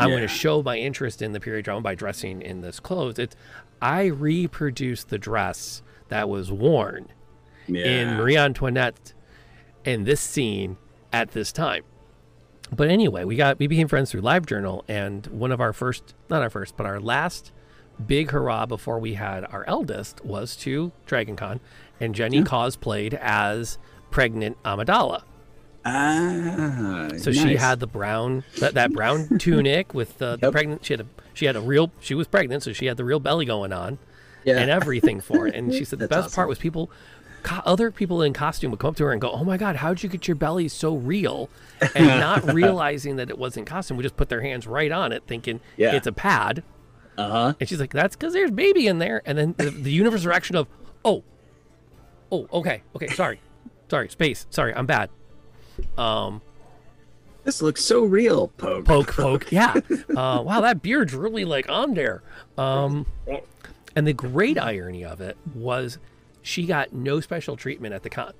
I'm going to show my interest in the period drama by dressing in this clothes. It's i reproduce the dress that was worn in Marie Antoinette in this scene at this time. But anyway, we got we became friends through LiveJournal, and one of our first, not our first, but our last big hurrah before we had our eldest was to Dragon Con, and Jenny cosplayed as pregnant Amidala. Ah. So she had the brown that, that brown tunic with the, the pregnant. She had a she had a real she was pregnant, so she had the real belly going on Yeah. and everything for it. And she said the best part was people, co- other people in costume would come up to her and go, "Oh my god, how'd you get your belly so real?" And not realizing that it wasn't costume, would just put their hands right on it, thinking Yeah. it's a pad. Uh huh. And she's like, "That's because there's baby in there." And then the, the universe reaction of, "Oh, oh, okay, okay, sorry, sorry, space, sorry, I'm bad." Um, This looks so real, Poke. poke, poke, yeah. Uh, wow, that beard's really like on there. Um, and the great irony of it was, she got no special treatment at the con,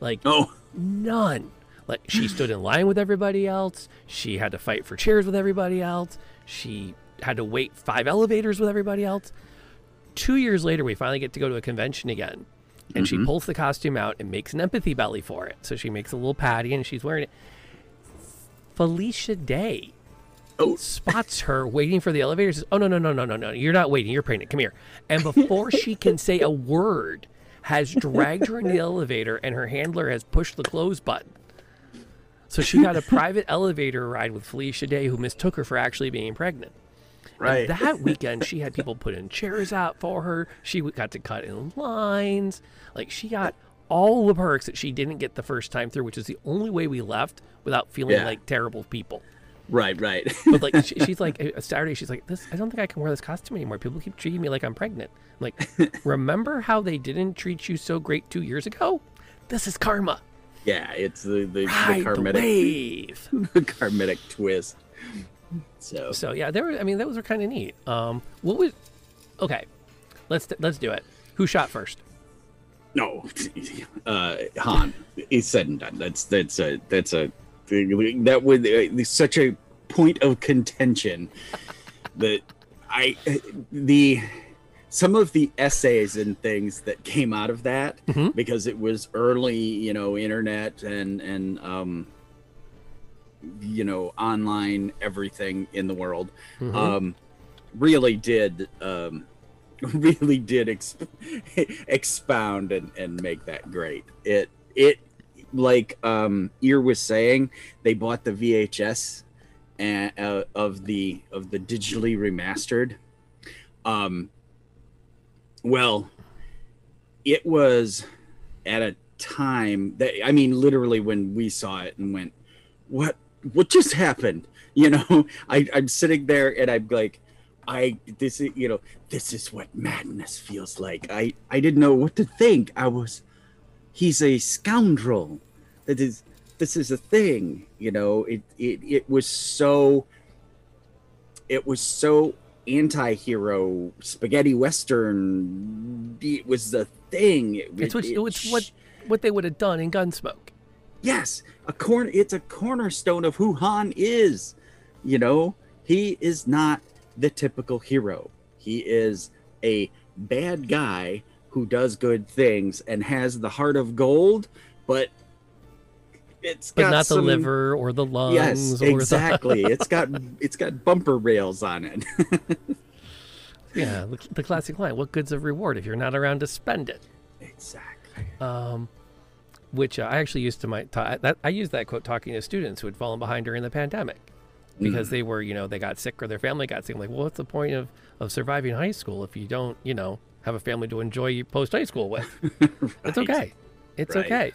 like Oh. none. Like she stood in line with everybody else. She had to fight for chairs with everybody else. She had to wait five elevators with everybody else. Two years later, we finally get to go to a convention again. And she mm-hmm. pulls the costume out and makes an empathy belly for it. So she makes a little patty and she's wearing it. Felicia Day Oh. spots her waiting for the elevator. Says, "Oh no no no no no no! You're not waiting. You're pregnant. Come here." And before she can say a word, has dragged her in the elevator, and her handler has pushed the close button. So she got a private elevator ride with Felicia Day, who mistook her for actually being pregnant. And Right. that weekend, she had people put in chairs out for her. She got to cut in lines. Like she got all the perks that she didn't get the first time through, which is the only way we left without feeling Yeah. like terrible people. Right. Right. But like she, she's like Saturday, she's like, "This, I don't think I can wear this costume anymore. People keep treating me like I'm pregnant." I'm like, remember how they didn't treat you so great two years ago? This is karma. yeah. It's the the, the Ride the karmic wave. karmic twist. So So yeah, there were. I mean, those were kind of neat. Um, what was? Okay, let's let's do it. Who shot first? no, uh, Han. It's said and done. That's that's a that's a that would uh, such a point of contention that I the some of the essays and things that came out of that Mhm. because it was early, you know, internet and and um you know online everything in the world Mhm. um really did um really did exp- expound and and make that great it it like um ear was saying they bought the vhs and uh, of the of the digitally remastered. Um well it was at a time that i mean literally when we saw it and went what what just happened? You know I, i'm sitting there and i'm like i this is you know this is what madness feels like. I i didn't know what to think. I was he's a scoundrel. That is this is a thing you know? It it, it was so it was so anti-hero spaghetti western. It was the thing. It, It's what it- it's what what they would have done in Gunsmoke. yes a corner it's a cornerstone of who han is you know? He is not the typical hero. He is a bad guy who does good things and has the heart of gold, but it's but got not some, the liver or the lungs. Yes, exactly. it's got it's got bumper rails on it. Yeah, the, the classic line: "What good's a reward if you're not around to spend it?" exactly. Um, which uh, I actually used to my ta- that I used that quote talking to students who had fallen behind during the pandemic because they were you know they got sick or their family got sick. I'm like, well, what's the point of of surviving high school if you don't you know have a family to enjoy post high school with? It's okay. It's Right. okay.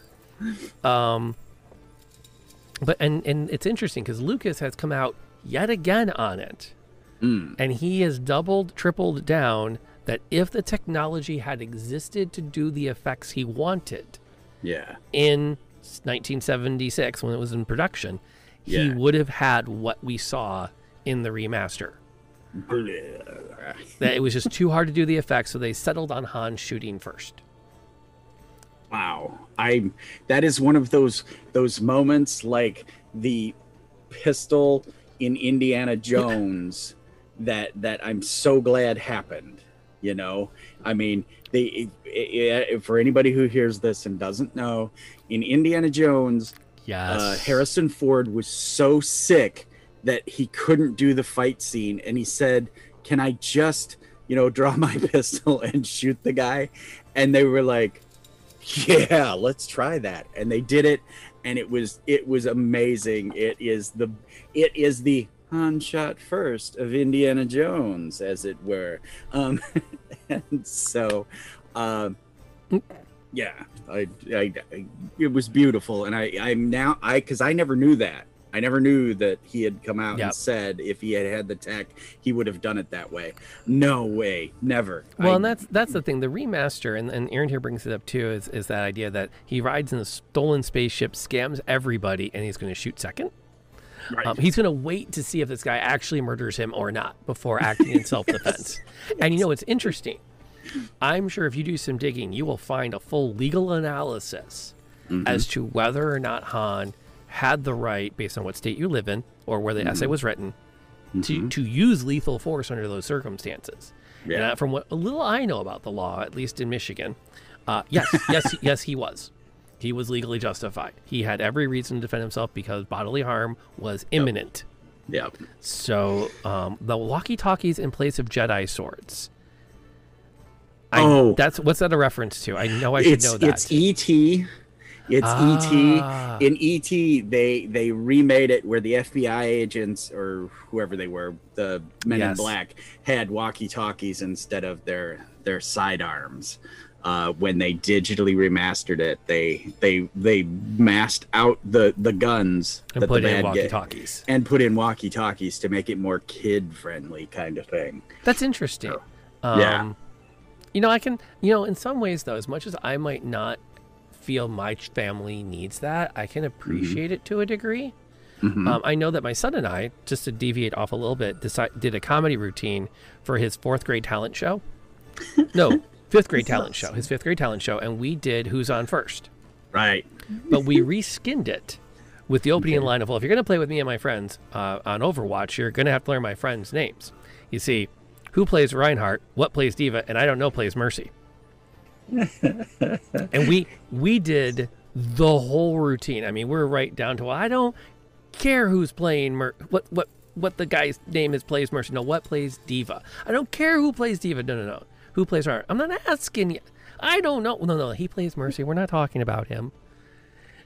Um, but and and it's interesting because Lucas has come out yet again on it, Mm. and he has doubled, tripled down that if the technology had existed to do the effects he wanted Yeah. in 1976 when it was in production, he would have had what we saw in the remaster. That it was just too hard to do the effects, so they settled on Han shooting first. Wow. I that is one of those those moments like the pistol in Indiana Jones that that I'm so glad happened, you know? I mean, they i- i- for anybody who hears this and doesn't know, in Indiana Jones, Yes. uh, Harrison Ford was so sick that he couldn't do the fight scene, and he said, "Can I just, you know, draw my pistol and shoot the guy?" And they were like, "Yeah, let's try that." And they did it, and it was it was amazing. It is the it is the Han shot first of Indiana Jones, as it were. Um, and so, um, yeah, I, I, I, it was beautiful, and I, I'm now I because I never knew that. I never knew that he had come out Yep. and said if he had had the tech, he would have done it that way. No way, never. Well, I- and that's that's the thing. The remaster, and, and Aaron here brings it up too, is, is that idea that he rides in a stolen spaceship, scams everybody, and he's going to shoot second. right. Um, he's going to wait to see if this guy actually murders him or not before acting in self defense. And you know, it's interesting. I'm sure if you do some digging, you will find a full legal analysis as to whether or not Han had the right, based on what state you live in or where the essay was written, to, to use lethal force under those circumstances. Yeah. uh, from what a little I know about the law, at least in Michigan, uh, yes, yes, yes, he was. He was legally justified. He had every reason to defend himself because bodily harm was imminent. yeah, So um, the walkie-talkies in place of Jedi swords. I, Oh. that's what's that a reference to? I know I should know that. it's ET. It's Ah. ET. In ET, they they remade it where the FBI agents or whoever they were, the Men in Black, had walkie-talkies instead of their their sidearms. Uh, when they digitally remastered it, they they they masked out the the guns and that put the in walkie-talkies. and put in walkie-talkies to make it more kid-friendly kind of thing. That's interesting. Um, Yeah. You know, I can. You know, in some ways, though, as much as I might not feel my family needs that, I can appreciate it to a degree. Mhm. Um, I know that my son and I, just to deviate off a little bit, decide, did a comedy routine for his fourth grade talent show. No, fifth grade talent show. His fifth grade talent show, and we did Who's on First. Right. but we reskinned it with the opening line of, well, if you're going to play with me and my friends uh, on Overwatch, you're going to have to learn my friends' names. You see, who plays Reinhardt, what plays D.Va, and I don't know plays Mercy. And we we did the whole routine. I mean, we're right down to, well, I don't care who's playing Mer- what what what the guy's name is plays Mercy. No, what plays D.Va. I don't care who plays D.Va. No, no, no. Who plays Reinhardt? I'm not asking you. I don't know. No, no, he plays Mercy. We're not talking about him.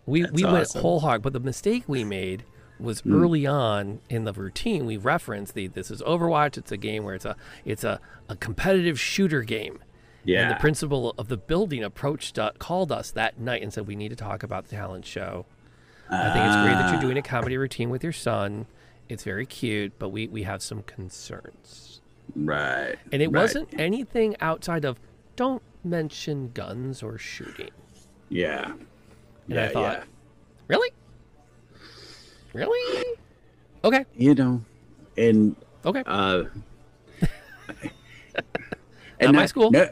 We we went awesome. whole hog, but the mistake we made was hmm. early on in the routine. We referenced the this is Overwatch. It's a game where it's a it's a, a competitive shooter game. Yeah. And the principal of the building approached uh, called us that night and said we need to talk about the talent show. I think it's great that you're doing a comedy routine with your son. It's very cute, but we we have some concerns. Right. And it right. wasn't anything outside of don't mention guns or shooting. Yeah. And I thought, yeah. Really? Really? Okay. You know, and Okay. uh, Not my school. Not,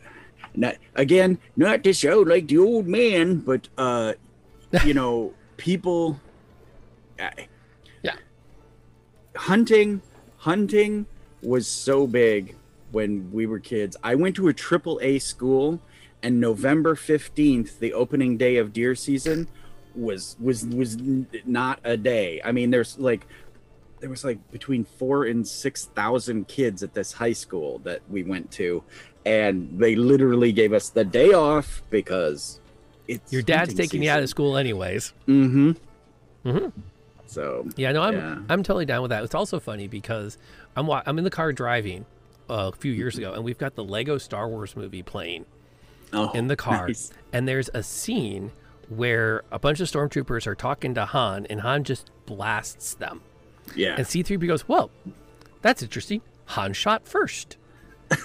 not again, not to sound like the old man, but uh, you know, people. Yeah. Hunting, hunting was so big when we were kids. I went to a triple A school, and November fifteenth, the opening day of deer season, was was was not a day. I mean, there's like there was like between four and six thousand kids at this high school that we went to, and they literally gave us the day off because it's Your dad's taking you out of school anyways. Mm-hmm. Mm-hmm. So Yeah, no, I'm Yeah. I'm totally down with that. It's also funny because I'm I'm in the car driving uh, a few years ago, and we've got the Lego Star Wars movie playing oh, in the car, nice. and there's a scene where a bunch of stormtroopers are talking to Han, and Han just blasts them, Yeah. and C-3PO goes, "Well, that's interesting. Han shot first.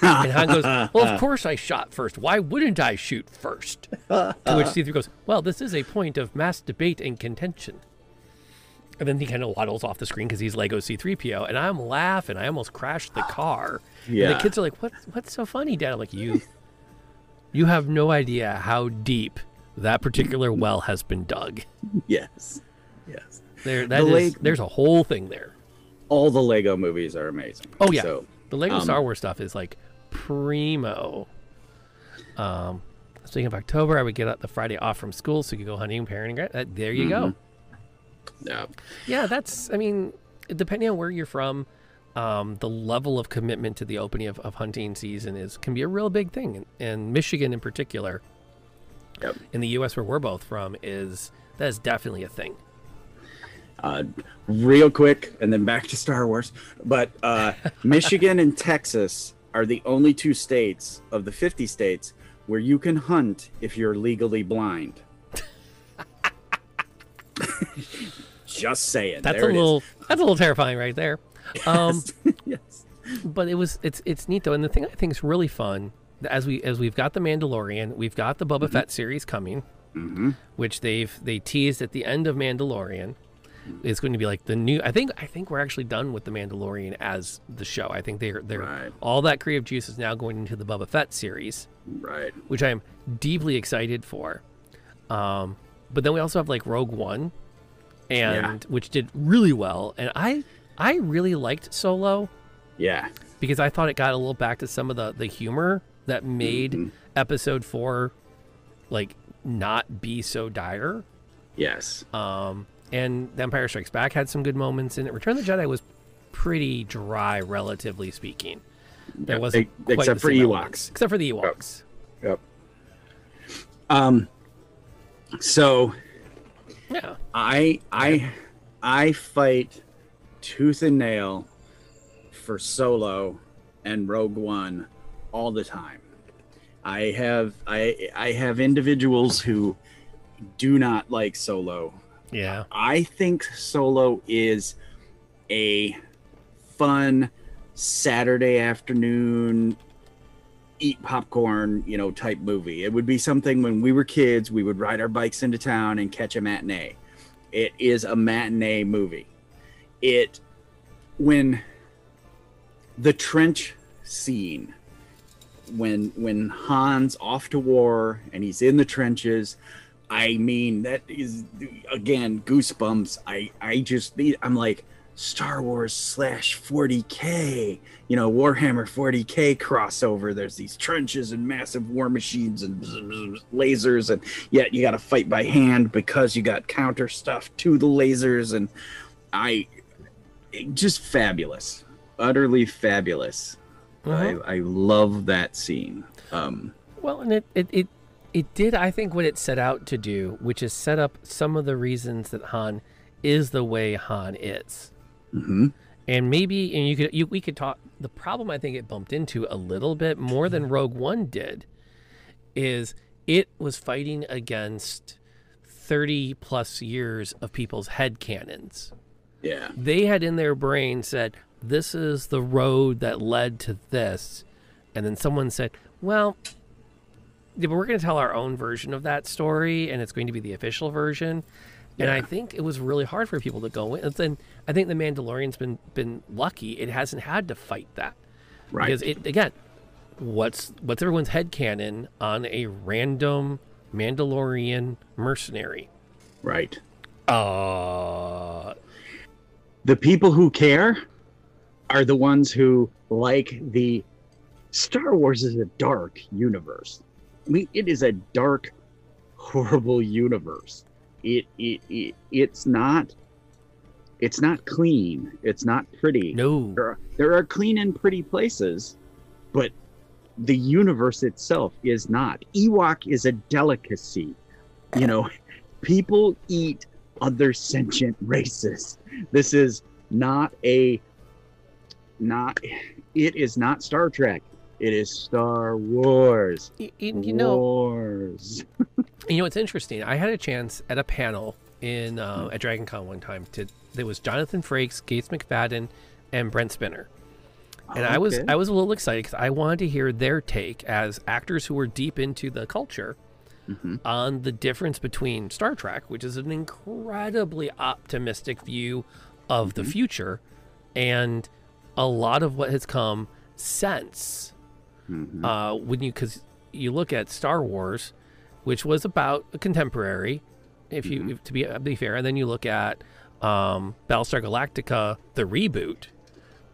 And Han goes, Well, of course I shot first. Why wouldn't I shoot first? To which C3 goes, Well, this is a point of mass debate and contention. And then he kind of waddles off the screen because he's Lego C3PO. And I'm laughing. I almost crashed the car. And Yeah. the kids are like, what, What's so funny, Dad? I'm like, You, you have no idea how deep that particular well has been dug. yes. Yes. There, that The is- Leg- there's a whole thing there. All the Lego movies are amazing. Oh yeah, So, the Lego um, Star Wars stuff is like primo. Um, speaking of October, I would get up the Friday off from school so you could go hunting and parenting. gra- That, there you go. yeah. Yeah, that's. I mean, depending on where you're from, um, the level of commitment to the opening of, of hunting season is can be a real big thing. And, and Michigan, in particular, Yep. in the U.S. where we're both from, is that is definitely a thing. Uh, real quick, and then back to Star Wars. But uh, Michigan and Texas are the only two states of the 50 states where you can hunt if you're legally blind. Just saying. That's there a little. That's a little terrifying, right there. Um, yes. but it was it's it's neat though and the thing i think is really fun as we as we've got the mandalorian we've got the boba fett series coming Mm-hmm. which they've they teased at the end of mandalorian it's going to be like the new i think i think we're actually done with the mandalorian as the show i think they're they're Right. all that creative juice is now going into the boba fett series Right. which i am deeply excited for um but then we also have like rogue one and which did really well and i i really liked solo Yeah. because I thought it got a little back to some of the the humor that made Mhm. episode four like not be so dire. Yes. Um, and The Empire Strikes Back had some good moments in it. Return of the Jedi was pretty dry, relatively speaking. There Yep, wasn't quite except for Ewoks. elements. except for the Ewoks. Yep. Um. So Yeah, I I I fight tooth and nail for Solo and Rogue One all the time. I have I I have individuals who do not like Solo. Yeah, I think Solo is a fun Saturday afternoon eat popcorn, you know, type movie. It would be something when we were kids, we would ride our bikes into town and catch a matinee. It is a matinee movie. It when the trench scene when when Han's off to war and he's in the trenches, I mean that is again goosebumps. I I just I'm like Star Wars slash 40k, you know Warhammer 40k crossover. There's these trenches and massive war machines and lasers, and yet you got to fight by hand because you got counter stuff to the lasers, and I just fabulous, utterly fabulous. Mhm. I, I love that scene. Um, Well, and it, it, it, it did, I think, what it set out to do, which is set up some of the reasons that Han is the way Han is. mhm. And maybe, and you could, you, we could talk. The problem I think it bumped into a little bit more than Rogue One did, is it was fighting against thirty plus years of people's head canons. Yeah. They had in their brain said, "This is the road that led to this," and then someone said, "Well." Yeah, but we're going to tell our own version of that story, and it's going to be the official version. And I think it was really hard for people to go in. And then I think the Mandalorian's been been lucky; it hasn't had to fight that Right. because it again, what's what's everyone's head canon on a random Mandalorian mercenary? right. Uh, The people who care are the ones who like the Star Wars is a dark universe. I mean, it is a dark, horrible universe. It, it, it it's not it's not clean. It's not pretty. No. There are, there are clean and pretty places, but the universe itself is not. Ewok is a delicacy. You know, people eat other sentient races. This is not a not it is not Star Trek. It is Star Wars. You, you, you know, Wars. you know, it's interesting. I had a chance at a panel in uh, at Dragon Con one time. To there was Jonathan Frakes, Gates McFadden, and Brent Spiner. And I was I was a little excited because I wanted to hear their take as actors who were deep into the culture Mhm. on the difference between Star Trek, which is an incredibly optimistic view of the future, and a lot of what has come since. Mhm. Uh, when you because you look at Star Wars, which was about a contemporary, if you if, to be be fair, and then you look at um, Battlestar Galactica, the reboot,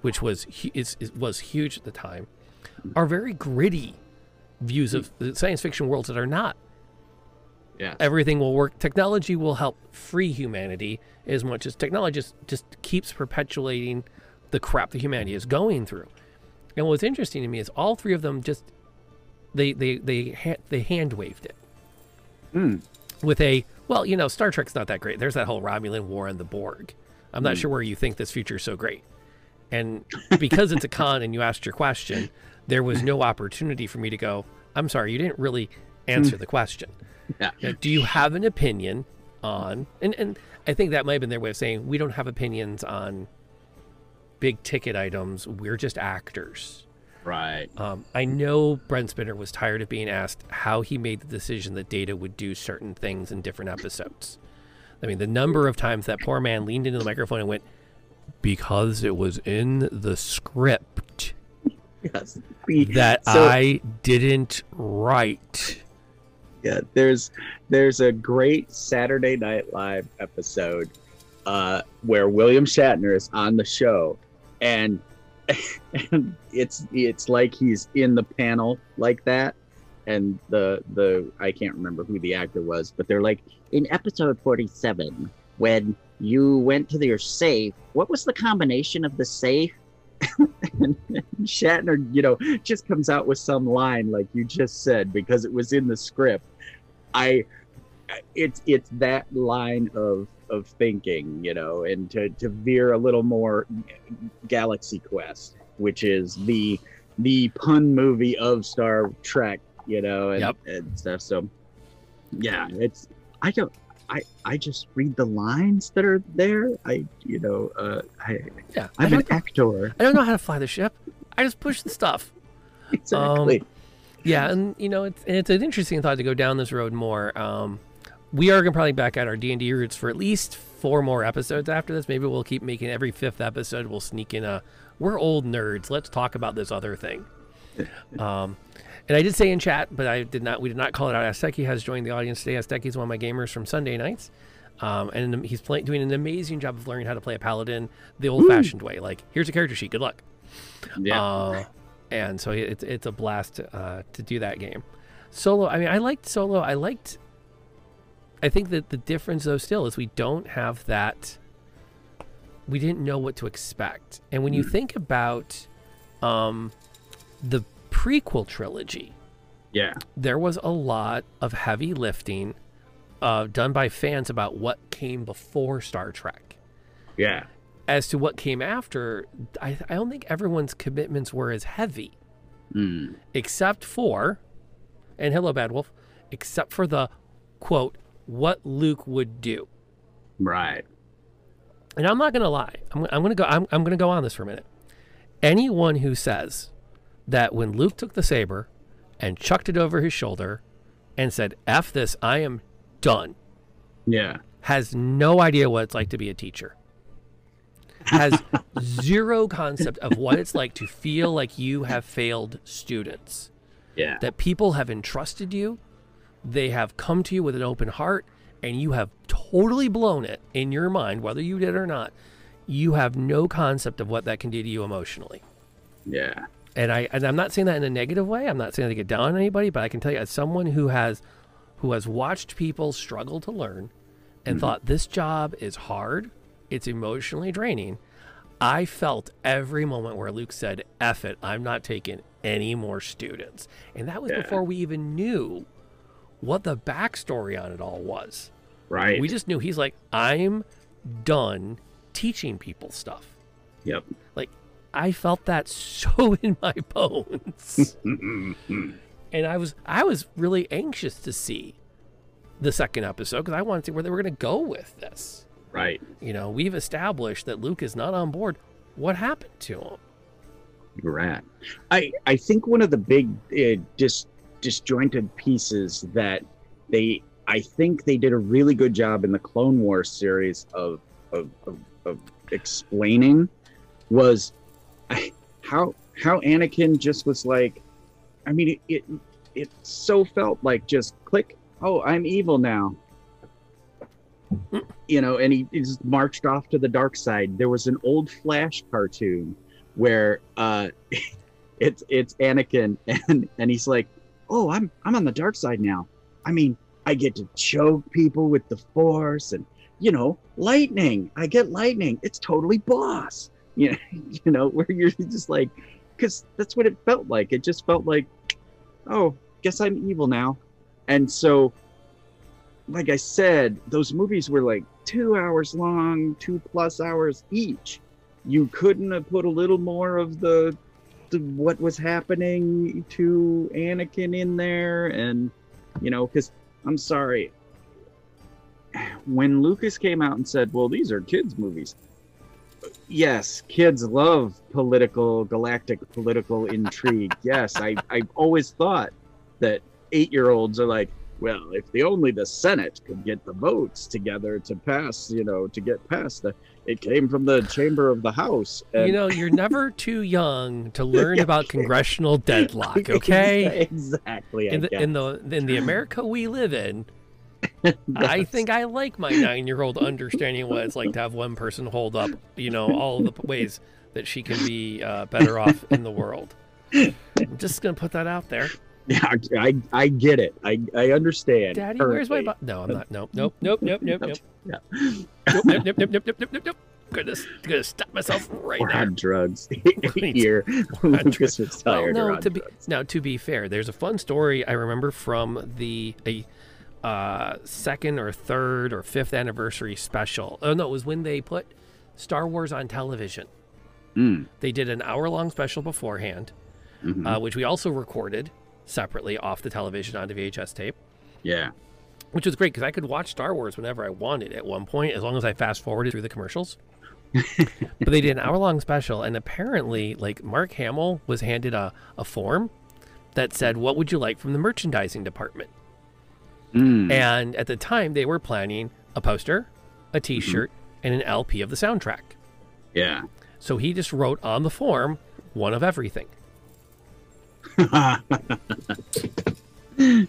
which was is, is was huge at the time, are very gritty views of the science fiction worlds that are not Yes. everything will work. Technology will help free humanity as much as technology just, just keeps perpetuating the crap that humanity is going through. And what's interesting to me is all three of them just they they they they hand waved it Mm. with a well, you know, Star Trek's not that great. There's that whole Romulan war and the Borg. I'm not sure where you think this future is so great. And because it's a con and you asked your question, there was no opportunity for me to go, I'm sorry, you didn't really answer the question. Yeah. Now, do you have an opinion on and, and I think that might have been their way of saying we don't have opinions on big ticket items. We're just actors. Right. Um, I know Brent Spiner was tired of being asked how he made the decision that Data would do certain things in different episodes. I mean, the number of times that poor man leaned into the microphone and went, "Because it was in the script Yes. That so- I didn't write." yeah there's there's a great saturday night live episode uh where william shatner is on the show and and it's it's like he's in the panel like that and the the i can't remember who the actor was but they're like in episode 47 when you went to your safe what was the combination of the safe and Shatner, you know, just comes out with some line like you just said because it was in the script. I, it's it's that line of of thinking, you know, and to to veer a little more Galaxy Quest, which is the the pun movie of Star Trek, you know, and, Yep. and stuff. So, yeah, it's I don't. I, I just read the lines that are there. I you know uh, I Yeah, I I'm an don't, actor. I don't know how to fly the ship. I just push the stuff. Exactly. Yeah, and you know it's and it's an interesting thought to go down this road more. Um, we are gonna probably back at our D and D roots for at least four more episodes after this. Maybe we'll keep making every fifth episode. We'll sneak in a we're old nerds. Let's talk about this other thing. Um, and I did say in chat, but I did not. We did not call it out. Asteki has joined the audience today. Asteki is one of my gamers from Sunday nights, um, and he's playing doing an amazing job of learning how to play a paladin the old-fashioned way. Like, here's a character sheet. Good luck. yeah. Uh, and so it's it's a blast uh, to do that game. Solo, I mean, I liked solo. I liked. I think that the difference though still is we don't have that. We didn't know what to expect, and when you think about, um, the prequel trilogy, yeah. there was a lot of heavy lifting, uh, done by fans about what came before Star Trek Yeah. as to what came after, I, I don't think everyone's commitments were as heavy, Mm. except for, and hello, Bad Wolf, except for the quote, what Luke would do. Right. And I'm not going to lie. I'm, I'm going to go. I'm, I'm going to go on this for a minute. Anyone who says that when Luke took the saber and chucked it over his shoulder and said, "F this, I am done," Yeah. has no idea what it's like to be a teacher. Has zero concept of what it's like to feel like you have failed students. Yeah. That people have entrusted you, they have come to you with an open heart, and you have totally blown it in your mind, whether you did or not. you have no concept of what that can do to you emotionally. Yeah. And I and I'm not saying that in a negative way. I'm not saying to get down on anybody, but I can tell you as someone who has who has watched people struggle to learn and Mhm. thought this job is hard, it's emotionally draining. I felt every moment where Luke said, F it, I'm not taking any more students. And that was Yeah. before we even knew what the backstory on it all was. Right. We just knew he's like, I'm done teaching people stuff. Yep. Like, I felt that so in my bones. and I was I was really anxious to see the second episode because I wanted to see where they were going to go with this. right. You know, we've established that Luke is not on board. What happened to him? You're right. I I think one of the big uh, dis, disjointed pieces that they I think they did a really good job in the Clone Wars series of of, of, of explaining was how how Anakin just was like I mean it, it it so felt like just click oh I'm evil now. You know and he, he just marched off to the dark side. There was an old flash cartoon where uh it's it's Anakin and and he's like, "Oh, I'm I'm on the dark side now. I mean, I get to choke people with the force and you know, lightning. I get lightning. It's totally boss." You know, you know, where you're just like cuz that's what it felt like. It just felt like, "Oh, guess I'm evil now." And so like I said, those movies were like 2 hours long, 2 plus hours each you couldn't have put a little more of the, the what was happening to Anakin in there and you know cuz I'm sorry. When Lucas came out and said well these are kids movies yes kids love political galactic political intrigue. Yes I I've always thought that 8-year-olds are like well if the only the senate could get the votes together to pass you know to get past the it came from the chamber of the house and you know, you're never too young to learn about congressional deadlock, okay? exactly In the, in the in the America we live in, I think I like my nine year old understanding what it's like to have one person hold up, you know, all the ways that she can be uh, better off in the world. I'm just gonna put that out there. yeah, I, I get it. I, I understand. Daddy, where's my currently. bu- No, I'm not. Nope, nope, nope, nope, nope, nope. Yeah. Nope, nope, nope, nope, nope, nope, nope, nope. Gonna, gonna stop myself right Or now. on drugs. Here, Lucas was Well, tired. or no, to be drugs. now to be fair, there's a fun story I remember from the a uh, second or third or fifth anniversary special. Oh no, it was when they put Star Wars on television. Mm, They did an hour long special beforehand, mhm. uh, which we also recorded separately off the television onto VHS tape, yeah. which was great because I could watch Star Wars whenever I wanted at one point, as long as I fast forwarded through the commercials. but they did an hour long special, and apparently, like Mark Hamill was handed a, a form that said, "What would you like from the merchandising department?" Mm, And at the time, they were planning a poster, a T-shirt, and an LP of the soundtrack. yeah. So he just wrote on the form one of everything.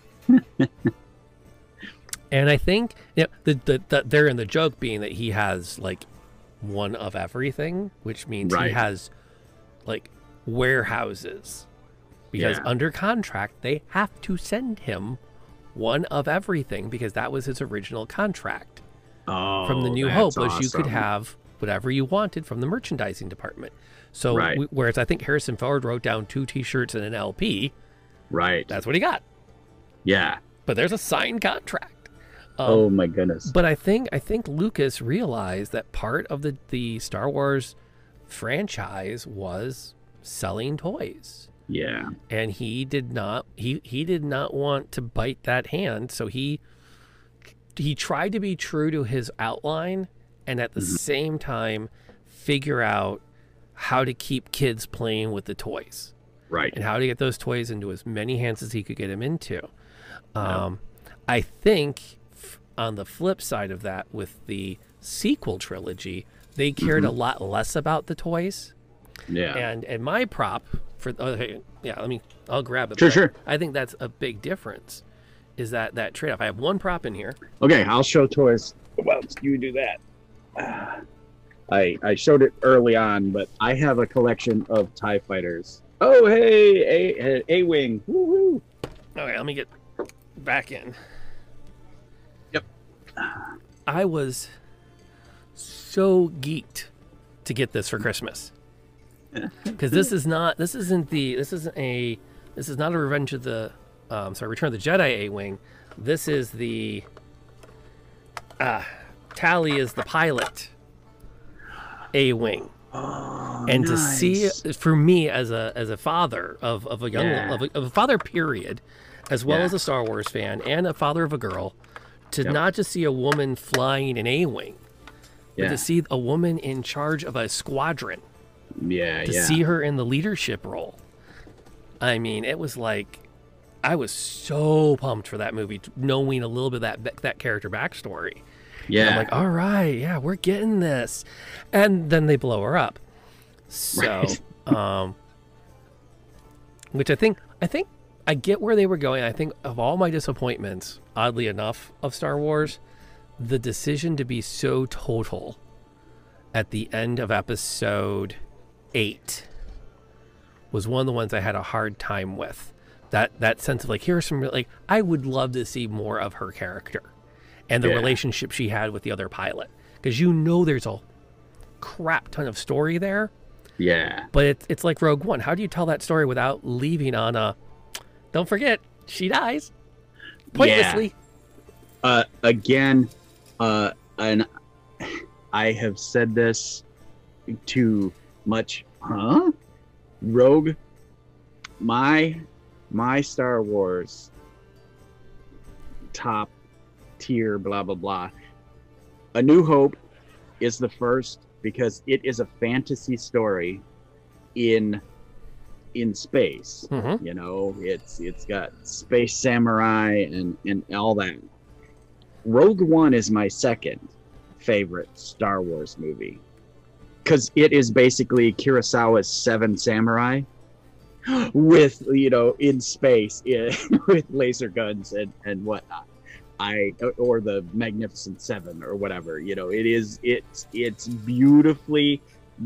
And I think know, the, the, the they're in the joke being that he has like one of everything, which means he has like warehouses. Because Yeah. under contract, they have to send him one of everything because that was his original contract oh, from the oh, New Hope was you could have whatever you wanted from the merchandising department. So Right. we- whereas I think Harrison Ford wrote down two T-shirts and an LP, Right. that's what he got. yeah. But there's a signed contract. Um, oh my goodness. But I think I think Lucas realized that part of the the Star Wars franchise was selling toys. yeah. And he did not he he did not want to bite that hand, so he he tried to be true to his outline and at the same time figure out how to keep kids playing with the toys Right. and how to get those toys into as many hands as he could get them into. Um, I think f- on the flip side of that, with the sequel trilogy, they cared a lot less about the toys. Yeah. And and my prop for oh, hey, yeah, let me I'll grab it. Sure, sure. I think that's a big difference. Is that that trade off? I have one prop in here. Okay, I'll show toys. Well, you do that. Ah. I I showed it early on, but I have a collection of Tie fighters. Oh hey, a a wing, woohoo! Okay, let me get back in. Yep. I was so geeked to get this for Christmas because this is not this isn't the this isn't a this is not a Revenge of the um, sorry Return of the Jedi A wing. This is the ah Tallie is the pilot A wing. Oh, and to see for me as a as a father of, of a young Yeah. of, a, of a father period as well Yeah. as a star wars fan and a father of a girl to Yep. not just see a woman flying an a-wing but yeah, to see a woman in charge of a squadron yeah, to see her in the leadership role i mean it was like i was so pumped for that movie knowing a little bit of that that character backstory yeah, I'm like, all right, yeah, we're getting this. And then they blow her up. So, um, which I think, I think I get where they were going. I think of all my disappointments, oddly enough, of Star Wars, the decision to be so total at the end of episode eight was one of the ones I had a hard time with. That that sense of like, here's some like I would love to see more of her character and the Yeah. relationship she had with the other pilot. Because you know there's a crap ton of story there. Yeah, but it's, it's like rogue one. How do you tell that story without leaving on a don't forget she dies. Pointlessly. Uh, again, uh, and I have said this too much, huh? Rogue, my my Star Wars top tier, blah blah blah. A New Hope is the first because it is a fantasy story in in space Mhm. you know it's it's got space samurai and and all that rogue one is my second favorite star wars movie because it is basically kurosawa's seven samurai with you know in space yeah, with laser guns and and whatnot i or the magnificent seven or whatever you know it is it's it's beautifully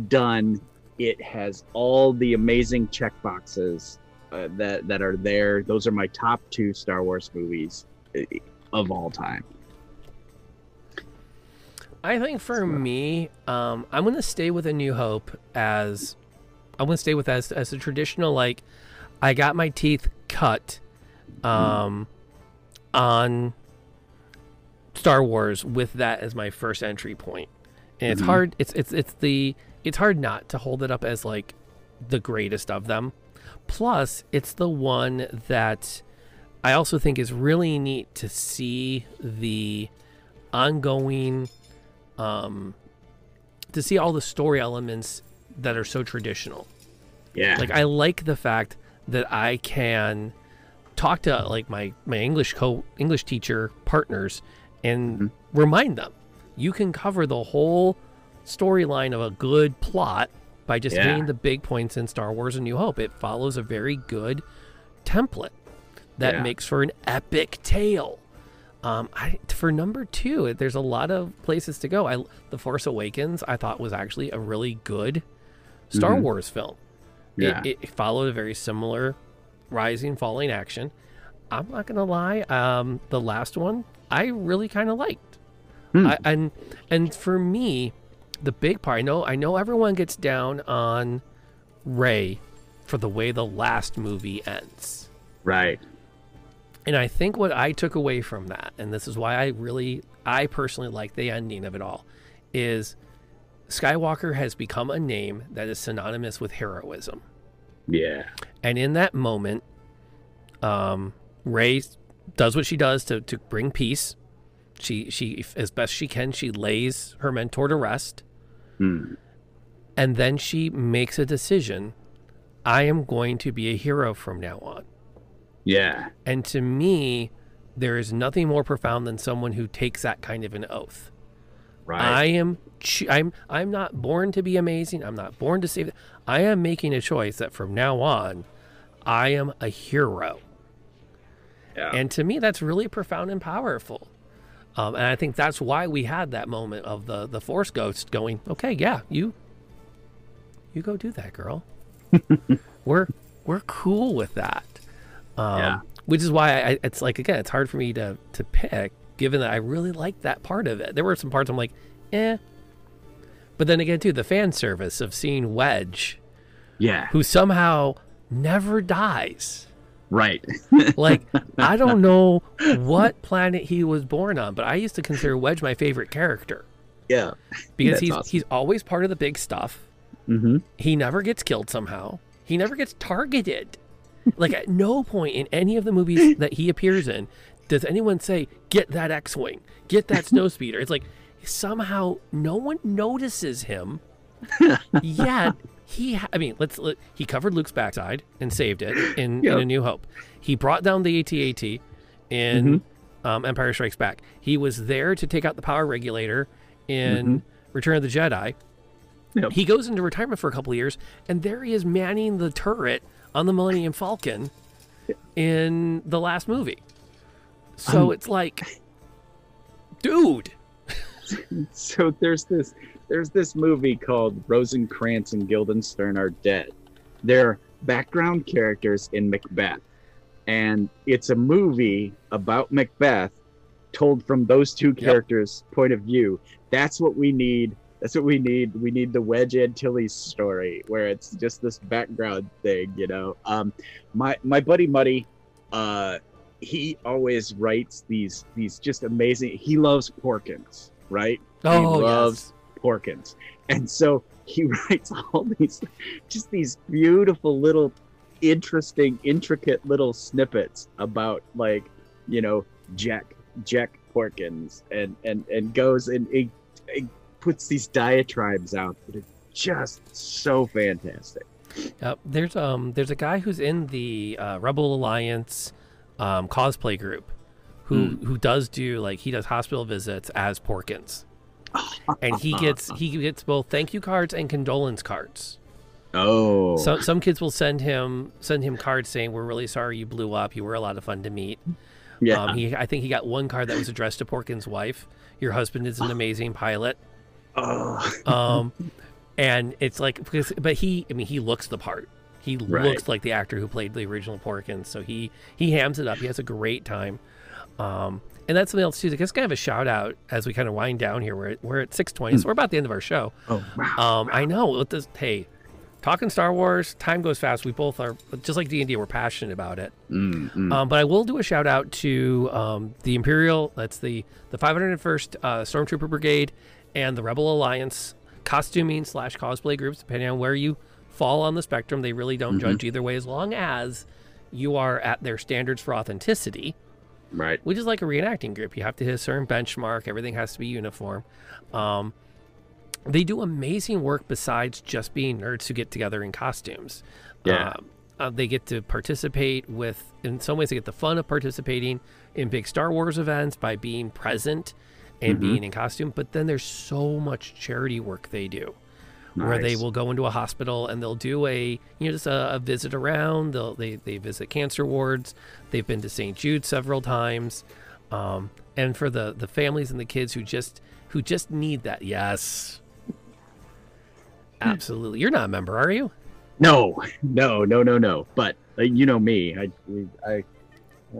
done it has all the amazing check boxes uh, that that are there. Those are my top two Star Wars movies uh, of all time. i think for me um, i'm going to stay with a new hope as i'm going to stay with as as a traditional like i got my teeth cut um, on Star Wars with that as my first entry point. And it's Mhm. hard it's it's it's the it's hard not to hold it up as like the greatest of them. Plus, it's the one that I also think is really neat to see the ongoing um to see all the story elements that are so traditional. Yeah, Like I like the fact that I can talk to like my my English co English teacher partners and Mhm. remind them you can cover the whole storyline of a good plot by just Yeah. hitting the big points in Star Wars: A New Hope. It follows a very good template that Yeah. makes for an epic tale. Um, I, for number two, there's a lot of places to go. I, The Force Awakens, I thought was actually a really good Star Mhm. Wars film. yeah, It, it followed a very similar rising, falling action. I'm not gonna lie. Um, the last one I really kind of liked. Hmm. I, and and for me, the big part. I know I know everyone gets down on Rey for the way the last movie ends. right. And I think what I took away from that, and this is why I really, I personally like the ending of it all, is Skywalker has become a name that is synonymous with heroism. Yeah, And in that moment, um, Rey does what she does to, to bring peace. She she as best she can, she lays her mentor to rest, Hmm. and then she makes a decision. I am going to be a hero from now on. yeah, And to me, there is nothing more profound than someone who takes that kind of an oath. right. I am I'm I'm not born to be amazing. I'm not born to save. I am making a choice that from now on, I am a hero. Yeah. And to me, that's really profound and powerful. Um, and I think that's why we had that moment of the the Force Ghost going, okay, yeah, you you go do that, girl. we're we're cool with that. Um, Yeah. Which is why I, it's like again, it's hard for me to to pick, given that I really like that part of it. There were some parts I'm like, eh. But then again, too, the fan service of seeing Wedge, Yeah. who somehow never dies. Right. Like I don't know what planet he was born on, but I used to consider Wedge my favorite character yeah. because That's he's awesome. he's always part of the big stuff. Mm-hmm. He never gets killed somehow. He never gets targeted. like at no point in any of the movies that he appears in does anyone say, "Get that X-wing, get that snowspeeder." It's like somehow no one notices him. Yet he, I mean, let's let, he covered Luke's backside and saved it in, in A New Hope. He brought down the AT-AT in um, Empire Strikes Back. He was there to take out the power regulator in Return of the Jedi. Yep. He goes into retirement for a couple of years, and there he is manning the turret on the Millennium Falcon in the last movie. So Um, it's like, dude, So there's this there's this movie called Rosencrantz and Guildenstern Are Dead. They're background characters in Macbeth. And it's a movie about Macbeth told from those two characters' point of view. That's what we need. That's what we need. We need the Wedge Antilles story where it's just this background thing, you know. Um my my buddy Muddy, uh he always writes these these just amazing he loves Porkins, right? oh loves- Porkins. And so he writes all these just these beautiful little interesting intricate little snippets about like you know Jack Jek Porkins and and and goes and it, he puts these diatribes out that are just so fantastic. Yep. There's um there's a guy who's in the uh, Rebel Alliance um, cosplay group who who does do like he does hospital visits as Porkins, and he gets he gets both thank you cards and condolence cards. Oh, So some kids will send him send him cards saying we're really sorry you blew up. You were a lot of fun to meet. yeah, Um, he I think he got one card that was addressed to Porkins' wife. Your husband is an amazing pilot. oh, Um, and it's like because but he I mean he looks the part. He Right. looks like the actor who played the original Porkins, so he he hams it up. He has a great time. Um, and that's something else too. I Just kind of a shout out as we kind of wind down here. We're we're at six twenty, so we're about the end of our show. oh, wow. Um, I know. With this, hey, talking Star Wars, time goes fast. We both are just like D and D. We're passionate about it. Mm, mm. Um, but I will do a shout out to um, the Imperial. That's the the 501st uh, Stormtrooper Brigade and the Rebel Alliance costuming slash cosplay groups, depending on where you fall on the spectrum. They really don't judge either way, as long as you are at their standards for authenticity, right. which is like a reenacting group. You have to hit a certain benchmark. Everything has to be uniform. Um, they do amazing work besides just being nerds who get together in costumes. Yeah. Um, uh, they get to participate with, in some ways, they get the fun of participating in big Star Wars events by being present and being in costume. But then there's so much charity work they do where they will go into a hospital and they'll do a you know just a, a visit around they'll they, they visit cancer wards they've been to st jude several times um, and for the the families and the kids who just who just need that yes absolutely you're not a member are you No, no, no, no, no. But uh, you know me, I, I, I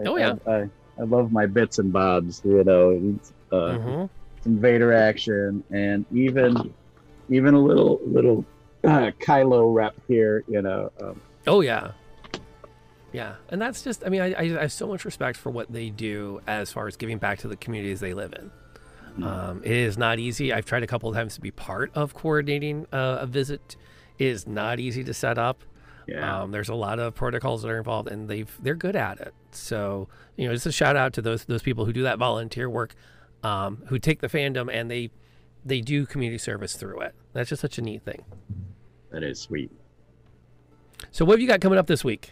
Oh, yeah. I, I, I love my bits and bobs. You know, uh, Mhm. some Vader action, and even, even a little, little uh, Kylo rep here. You know, um, oh yeah yeah and that's just i mean I, I, I have so much respect for what they do as far as giving back to the communities they live in Um, it is not easy. I've tried a couple of times to be part of coordinating uh, a visit. It is not easy to set up. yeah, Um, there's a lot of protocols that are involved, and they've they're good at it. So you know, just a shout out to those those people who do that volunteer work, um, who take the fandom and they they do community service through it. That's just such a neat thing. that is sweet. So what have you got coming up this week?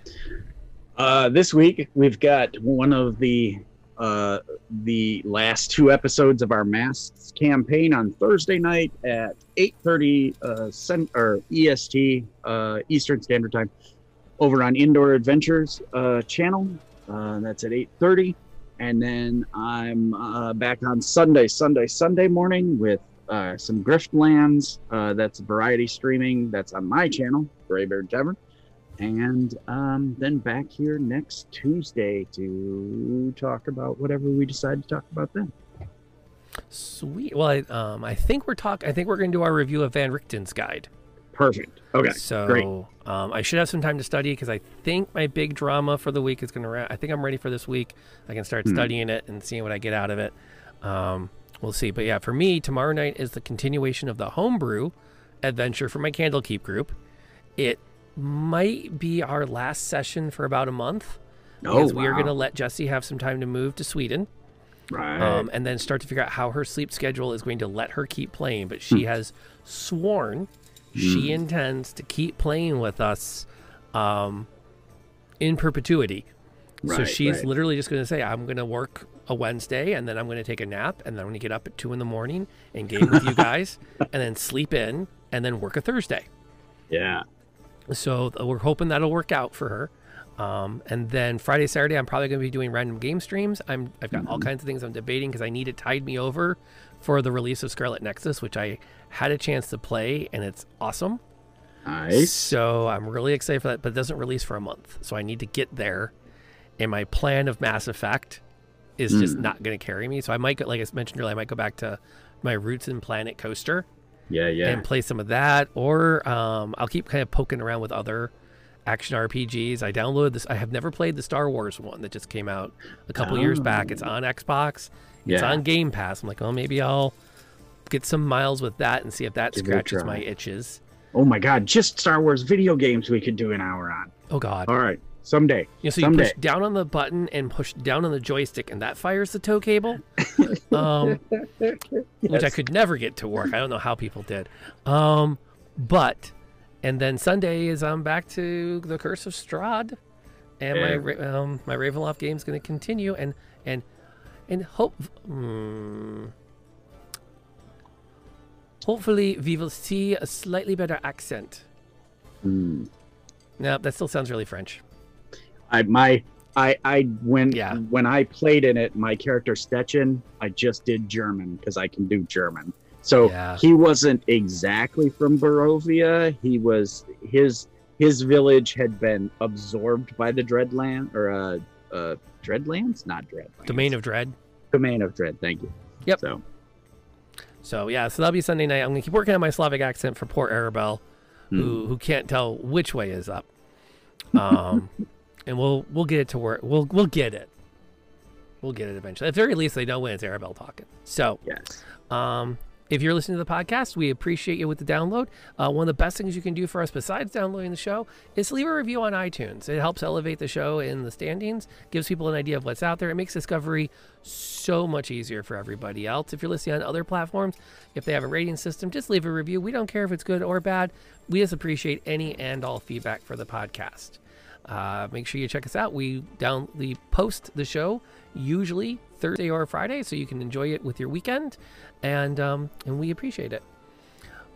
Uh, this week we've got one of the uh, the last two episodes of our masks campaign on Thursday night at 8:30 uh, cent- or EST uh, Eastern Standard Time over on Indoor Adventures uh, channel. Uh, that's at 8:30, and then I'm uh, back on Sunday, Sunday, Sunday morning with uh, some Griftlands. Uh, that's variety streaming. That's on my channel, Graybeard Tavern. And um, then back here next Tuesday to talk about whatever we decide to talk about then. Sweet. Well, I, um, I think we're talk. I think we're going to do our review of Van Richten's guide. Perfect. Okay. So great. Um, I should have some time to study because I think my big drama for the week is going to. Ra- I think I'm ready for this week. I can start Hmm. studying it and seeing what I get out of it. Um, we'll see. But yeah, for me, tomorrow night is the continuation of the homebrew adventure for my Candlekeep group. It might be our last session for about a month Oh, because we are going to let Jesse have some time to move to Sweden Right. um, and then start to figure out how her sleep schedule is going to let her keep playing. But she has sworn she intends to keep playing with us um, in perpetuity. so she's right. literally just going to say, "I'm going to work a Wednesday, and then I'm going to take a nap, and then I'm going to get up at two in the morning and game with you guys, and then sleep in, and then work a Thursday." yeah. So we're hoping that'll work out for her. Um, and then Friday, Saturday, I'm probably going to be doing random game streams. I'm I've got all kinds of things I'm debating because I need it tied me over for the release of Scarlet Nexus, which I had a chance to play, and it's awesome. Nice. So I'm really excited for that, but it doesn't release for a month, so I need to get there. And my plan of Mass Effect is just not going to carry me. So I might, go, like I mentioned earlier, I might go back to my roots in Planet Coaster Yeah, yeah. and play some of that, or um, I'll keep kind of poking around with other action RPGs. I downloaded this. I have never played the Star Wars one that just came out a couple years back. It's on Xbox. It's Yeah. on Game Pass. I'm like, oh, maybe I'll get some miles with that and see if that Give scratches my itches. Oh my God! Just Star Wars video games we could do an hour on. Oh God. All right, someday. You know, so you someday. push down on the button and push down on the joystick, and that fires the tow cable, um, which I could never get to work. I don't know how people did. Um, but, and then Sunday is I'm back to the Curse of Strahd, and my Yeah. Ra- um, my Ravenloft game is going to continue, and and and hope. Hmm, hopefully, we will see a slightly better accent. Hmm. No, that still sounds really French. I my I I when Yeah. when I played in it, my character Stetchen, I just did German because I can do German. So Yeah. he wasn't exactly from Barovia. He was his his village had been absorbed by the Dreadland or uh uh Dreadlands, not Dreadlands. Domain of Dread. Domain of Dread. Thank you. Yep. So So yeah, so that'll be Sunday night. I'm gonna keep working on my Slavic accent for poor Arabelle, Hmm. who who can't tell which way is up. Um, and we'll we'll get it to work. We'll we'll get it. We'll get it eventually. At the very least, they know when it's Arabelle talking. So yes. um, if you're listening to the podcast, we appreciate you with the download. Uh, one of the best things you can do for us, besides downloading the show, is leave a review on iTunes. It helps elevate the show in the standings, gives people an idea of what's out there. It makes discovery so much easier for everybody else. If you're listening on other platforms, if they have a rating system, just leave a review. We don't care if it's good or bad. We just appreciate any and all feedback for the podcast. Uh, make sure you check us out. We down we post the show usually Thursday or Friday, so you can enjoy it with your weekend, and um, and we appreciate it.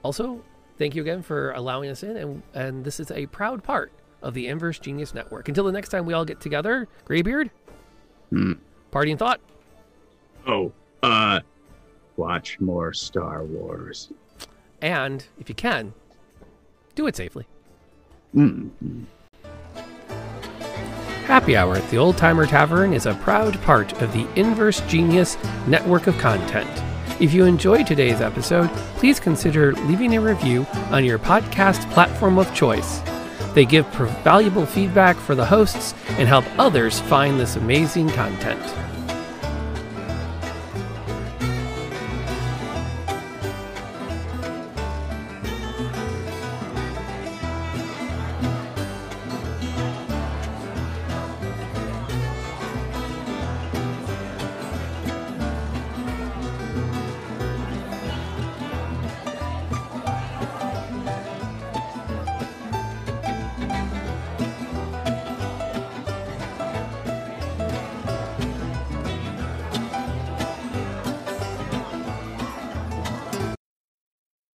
Also, thank you again for allowing us in, and and this is a proud part of the Inverse Genius Network. Until the next time we all get together, Graybeard, Hmm. party and thought, Oh, uh watch more Star Wars. and if you can, do it safely. Mm. Happy Hour at the Old Timer Tavern is a proud part of the Inverse Genius network of content. If you enjoyed today's episode, please consider leaving a review on your podcast platform of choice. They give valuable feedback for the hosts and help others find this amazing content.